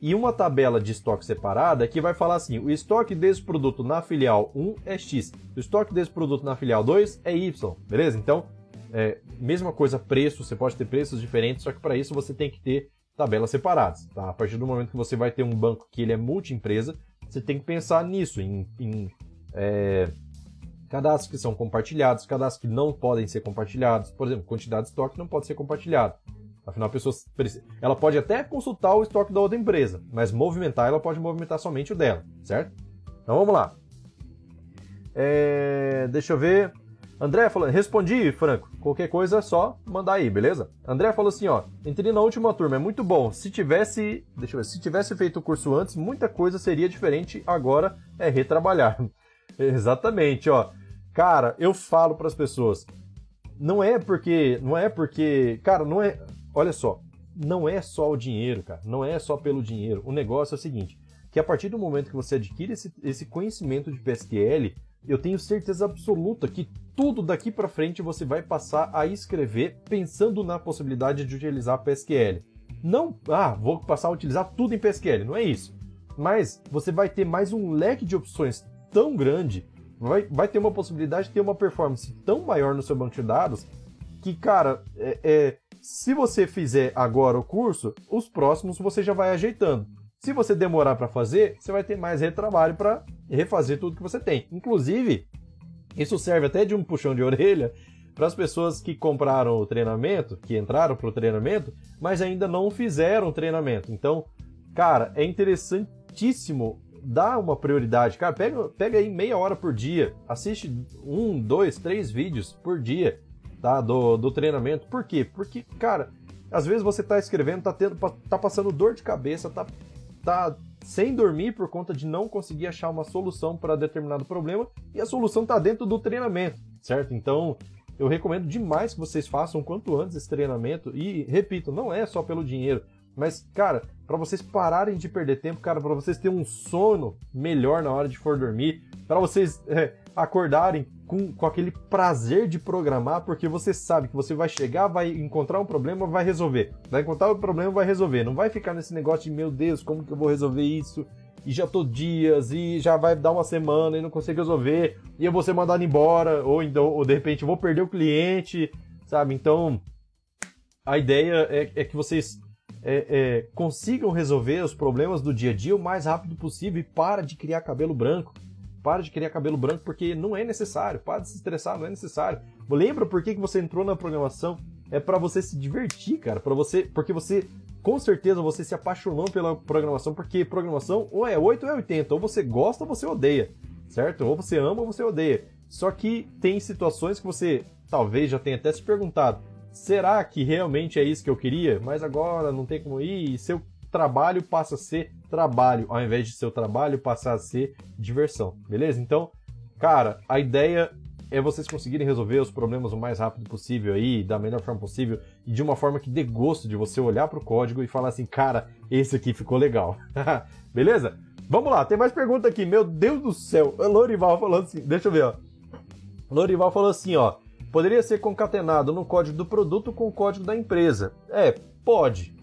e uma tabela de estoque separada que vai falar assim: o estoque desse produto na filial 1 é X, o estoque desse produto na filial 2 é Y, beleza? Então, é, mesma coisa, preço, você pode ter preços diferentes, só que para isso você tem que ter tabelas separadas. Tá? A partir do momento que você vai ter um banco que ele é multi-empresa, você tem que pensar nisso, em, em é, cadastros que são compartilhados, cadastros que não podem ser compartilhados. Por exemplo, quantidade de estoque não pode ser compartilhado. Afinal, a pessoa ela pode até consultar o estoque da outra empresa, mas movimentar ela pode movimentar somente o dela, certo? Então vamos lá. É, deixa eu ver. André falou, respondi, Franco. Qualquer coisa é só mandar aí, beleza? André falou assim, ó, entrei na última turma, é muito bom. Se tivesse, deixa eu ver, se tivesse feito o curso antes, muita coisa seria diferente. Agora é retrabalhar. Exatamente, ó. Cara, eu falo para as pessoas, não é porque, não é porque, cara, não é, olha só, não é só o dinheiro, cara, não é só pelo dinheiro. O negócio é o seguinte, que a partir do momento que você adquire esse, esse conhecimento de PSQL, eu tenho certeza absoluta que tudo daqui para frente você vai passar a escrever pensando na possibilidade de utilizar PSQL. Não, ah, vou passar a utilizar tudo em PSQL, não é isso. Mas você vai ter mais um leque de opções tão grande vai, vai ter uma possibilidade de ter uma performance tão maior no seu banco de dados que, cara, é, é, se você fizer agora o curso, os próximos você já vai ajeitando. Se você demorar para fazer, você vai ter mais retrabalho para refazer tudo que você tem. Inclusive, isso serve até de um puxão de orelha para as pessoas que compraram o treinamento, que entraram para o treinamento, mas ainda não fizeram o treinamento. Então, cara, é interessantíssimo dá uma prioridade. Cara, pega, pega aí meia hora por dia, assiste um, dois, três vídeos por dia tá, do, do treinamento. Por quê? Porque, cara, às vezes você tá escrevendo, tá, tendo, tá passando dor de cabeça, tá, tá sem dormir por conta de não conseguir achar uma solução para determinado problema e a solução tá dentro do treinamento, certo? Então, eu recomendo demais que vocês façam quanto antes esse treinamento e, repito, não é só pelo dinheiro. Mas, cara, para vocês pararem de perder tempo, cara, para vocês terem um sono melhor na hora de for dormir, para vocês é, acordarem com, com aquele prazer de programar, porque você sabe que você vai chegar, vai encontrar um problema, vai resolver. Vai encontrar o um problema, vai resolver. Não vai ficar nesse negócio de, meu Deus, como que eu vou resolver isso? E já tô dias, e já vai dar uma semana e não consigo resolver, e eu vou ser mandado embora, ou, então, ou de repente vou perder o cliente, sabe? Então, a ideia é, é que vocês é, é, consigam resolver os problemas do dia a dia o mais rápido possível e para de criar cabelo branco. Para de criar cabelo branco porque não é necessário. Para de se estressar, não é necessário. Lembra por que, que você entrou na programação? É para você se divertir, cara. Para você, porque você com certeza você se apaixonou pela programação, porque programação ou é 8 ou é 80, ou você gosta ou você odeia, certo? Ou você ama ou você odeia. Só que tem situações que você talvez já tenha até se perguntado: será que realmente é isso que eu queria? Mas agora não tem como ir, e seu trabalho passa a ser trabalho, ao invés de seu trabalho passar a ser diversão, beleza? Então, cara, a ideia é vocês conseguirem resolver os problemas o mais rápido possível aí, da melhor forma possível, e de uma forma que dê gosto de você olhar para o código e falar assim, cara, esse aqui ficou legal. Beleza? Vamos lá, tem mais pergunta aqui. Meu Deus do céu. O Lorival falando assim, deixa eu ver, ó. Lorival falou assim, ó. Poderia ser concatenado no código do produto com o código da empresa. É, pode.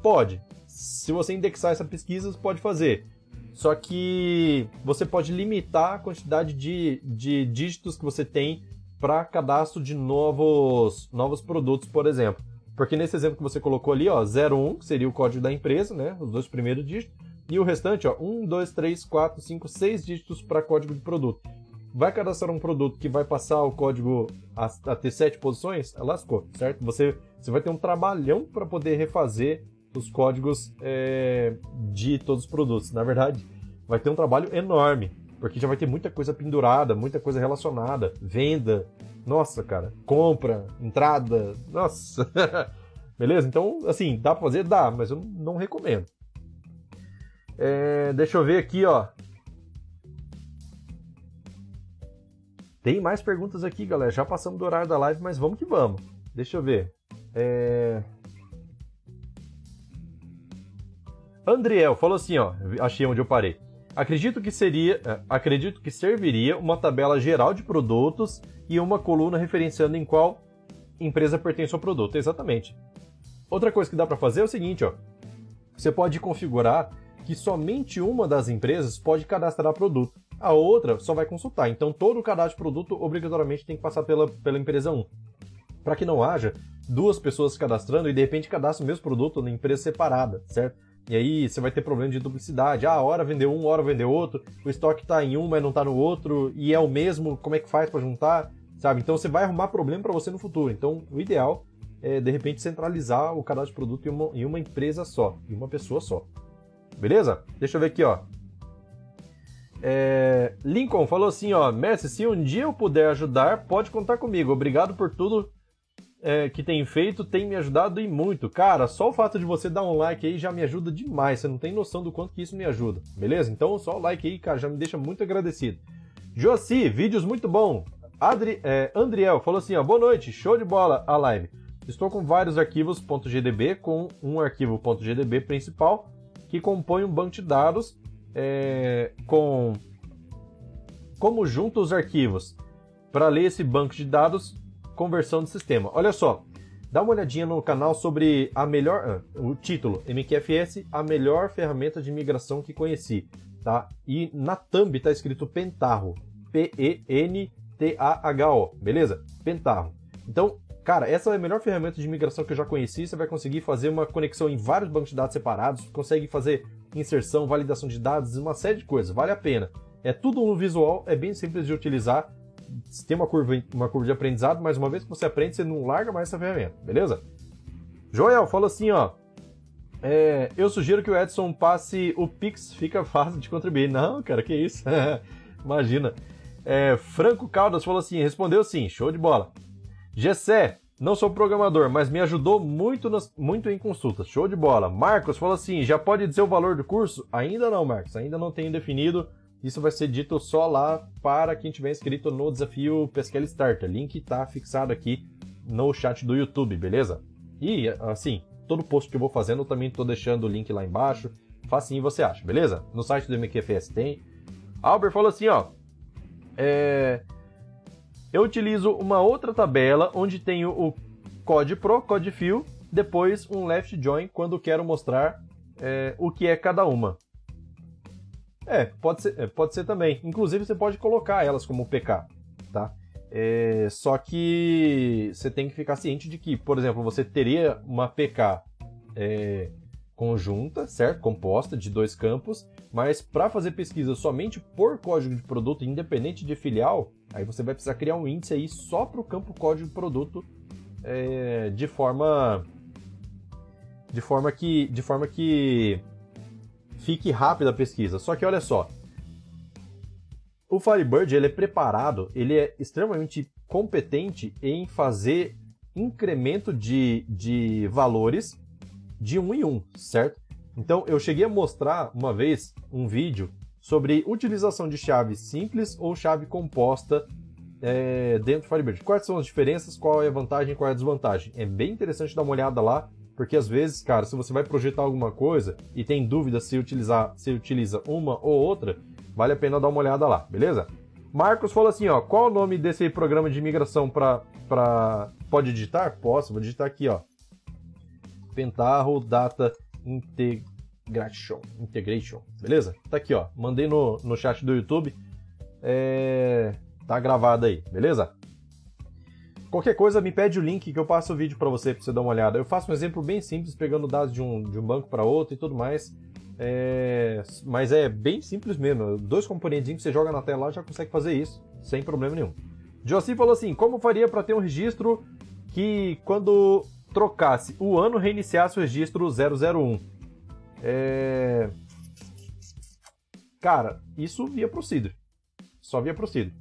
Pode. Se você indexar essa pesquisa, você pode fazer. Só que você pode limitar a quantidade de, de dígitos que você tem para cadastro de novos, novos produtos, por exemplo. Porque nesse exemplo que você colocou ali, ó, 01, que seria o código da empresa, né? Os dois primeiros dígitos. E o restante, ó, 1, 2, 3, 4, 5, 6 dígitos para código de produto. Vai cadastrar um produto que vai passar o código a, a ter 7 posições? Lascou, certo? Você, você vai ter um trabalhão para poder refazer os códigos é, de todos os produtos. Na verdade, vai ter um trabalho enorme, porque já vai ter muita coisa pendurada, muita coisa relacionada, venda, nossa, cara, compra, entrada, nossa. Beleza? Então, assim, dá pra fazer? Dá, mas eu não recomendo. É, deixa eu ver aqui, ó. Tem mais perguntas aqui, galera. Já passamos do horário da live, mas vamos que vamos. Deixa eu ver. É... Andriel falou assim, ó, achei onde eu parei. Acredito que seria, é, acredito que serviria uma tabela geral de produtos e uma coluna referenciando em qual empresa pertence ao produto. Exatamente. Outra coisa que dá para fazer é o seguinte, ó. Você pode configurar que somente uma das empresas pode cadastrar produto. A outra só vai consultar. Então todo o cadastro de produto obrigatoriamente tem que passar pela, pela empresa 1. Para que não haja duas pessoas cadastrando e de repente cadastre o mesmo produto na empresa separada, certo? E aí você vai ter problema de duplicidade. Ah, hora vendeu um, hora vendeu outro. O estoque está em um, mas não está no outro. E é o mesmo. Como é que faz para juntar? Sabe? Então você vai arrumar problema para você no futuro. Então o ideal é de repente centralizar o cadastro de produto em uma, em uma empresa só, em uma pessoa só. Beleza? Deixa eu ver aqui, ó. É... Lincoln falou assim, ó, Messi, se um dia eu puder ajudar, pode contar comigo. Obrigado por tudo é, que tem feito tem me ajudado e muito. Cara, só o fato de você dar um like aí já me ajuda demais. Você não tem noção do quanto que isso me ajuda, beleza? Então só o like aí, cara, já me deixa muito agradecido. Josi, vídeos muito bom. Adri, é, Andriel falou assim, ó, boa noite, show de bola a live. Estou com vários arquivos .gdb com um arquivo .gdb principal que compõe um banco de dados é, com como junto os arquivos. Para ler esse banco de dados, conversão de sistema. Olha só, dá uma olhadinha no canal sobre a melhor, ah, o título MQFS, a melhor ferramenta de migração que conheci, tá? E na thumb está escrito Pentarro, P E N T A H O, beleza? Pentarro. Então, cara, essa é a melhor ferramenta de migração que eu já conheci. Você vai conseguir fazer uma conexão em vários bancos de dados separados, consegue fazer inserção, validação de dados, uma série de coisas. Vale a pena. É tudo no visual, é bem simples de utilizar tem uma curva, uma curva de aprendizado, mas uma vez que você aprende, você não larga mais essa ferramenta, beleza? Joel fala assim, ó. É, eu sugiro que o Edson passe o Pix, fica fácil de contribuir. Não, cara, que isso? Imagina. É, Franco Caldas falou assim, respondeu sim, show de bola. Gessé, não sou programador, mas me ajudou muito, nas, muito em consultas, show de bola. Marcos falou assim, já pode dizer o valor do curso? Ainda não, Marcos, ainda não tenho definido isso vai ser dito só lá para quem tiver inscrito no desafio Pesquela Starter. Link está fixado aqui no chat do YouTube, beleza? E assim, todo post que eu vou fazendo eu também estou deixando o link lá embaixo. Facinho você acha, beleza? No site do MQFS tem. Albert falou assim, ó. É... Eu utilizo uma outra tabela onde tenho o Code Pro, Code Fill, depois um Left Join quando quero mostrar é, o que é cada uma. É, pode ser, é, pode ser também. Inclusive, você pode colocar elas como PK, tá? É, só que você tem que ficar ciente de que, por exemplo, você teria uma PK é, conjunta, certo? Composta de dois campos, mas para fazer pesquisa somente por código de produto, independente de filial, aí você vai precisar criar um índice aí só para o campo código de produto é, de forma de forma que de forma que fique rápida a pesquisa. Só que olha só, o Firebird ele é preparado, ele é extremamente competente em fazer incremento de, de valores de um em um, certo? Então eu cheguei a mostrar uma vez um vídeo sobre utilização de chave simples ou chave composta é, dentro do Firebird. Quais são as diferenças, qual é a vantagem, qual é a desvantagem. É bem interessante dar uma olhada lá, porque às vezes, cara, se você vai projetar alguma coisa e tem dúvida se utilizar, se utiliza uma ou outra, vale a pena dar uma olhada lá, beleza? Marcos falou assim, ó, qual o nome desse programa de migração para para pode digitar? Posso, vou digitar aqui, ó. Pentaho Data Integration. Integration, beleza? Tá aqui, ó. Mandei no, no chat do YouTube. É... Tá gravado aí, beleza? Qualquer coisa, me pede o link que eu passo o vídeo para você, pra você dar uma olhada. Eu faço um exemplo bem simples, pegando dados de um, de um banco para outro e tudo mais. É... Mas é bem simples mesmo. Dois componentes que você joga na tela lá já consegue fazer isso, sem problema nenhum. Josi falou assim: como faria para ter um registro que quando trocasse o ano, reiniciasse o registro 001. É... Cara, isso via Procedure. Só via Procedure.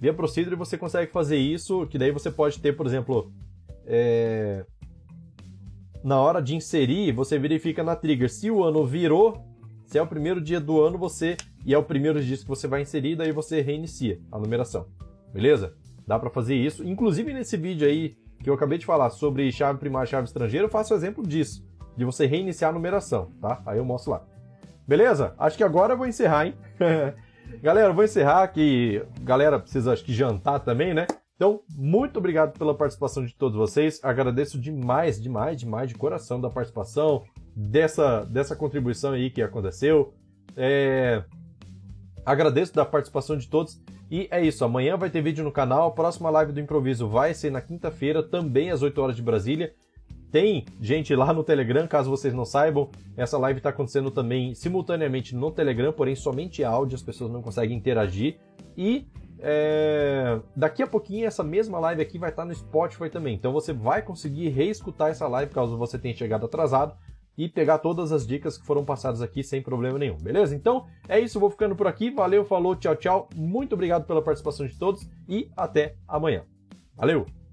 Via Procedure você consegue fazer isso, que daí você pode ter, por exemplo, é... na hora de inserir, você verifica na trigger se o ano virou, se é o primeiro dia do ano, você e é o primeiro registro que você vai inserir, daí você reinicia a numeração. Beleza? Dá para fazer isso. Inclusive nesse vídeo aí que eu acabei de falar sobre chave primária e chave estrangeira, eu faço exemplo disso, de você reiniciar a numeração, tá? Aí eu mostro lá. Beleza? Acho que agora eu vou encerrar, hein? galera, vou encerrar que galera precisa acho que jantar também, né? Então, muito obrigado pela participação de todos vocês. Agradeço demais, demais, demais de coração da participação, dessa, dessa contribuição aí que aconteceu. É... Agradeço da participação de todos. E é isso, amanhã vai ter vídeo no canal, a próxima live do improviso vai ser na quinta-feira, também às 8 horas de Brasília. Tem gente lá no Telegram, caso vocês não saibam, essa live está acontecendo também simultaneamente no Telegram, porém somente áudio, as pessoas não conseguem interagir. E é... daqui a pouquinho essa mesma live aqui vai estar tá no Spotify também, então você vai conseguir reescutar essa live caso você tenha chegado atrasado e pegar todas as dicas que foram passadas aqui sem problema nenhum, beleza? Então é isso, vou ficando por aqui. Valeu, falou, tchau, tchau. Muito obrigado pela participação de todos e até amanhã. Valeu!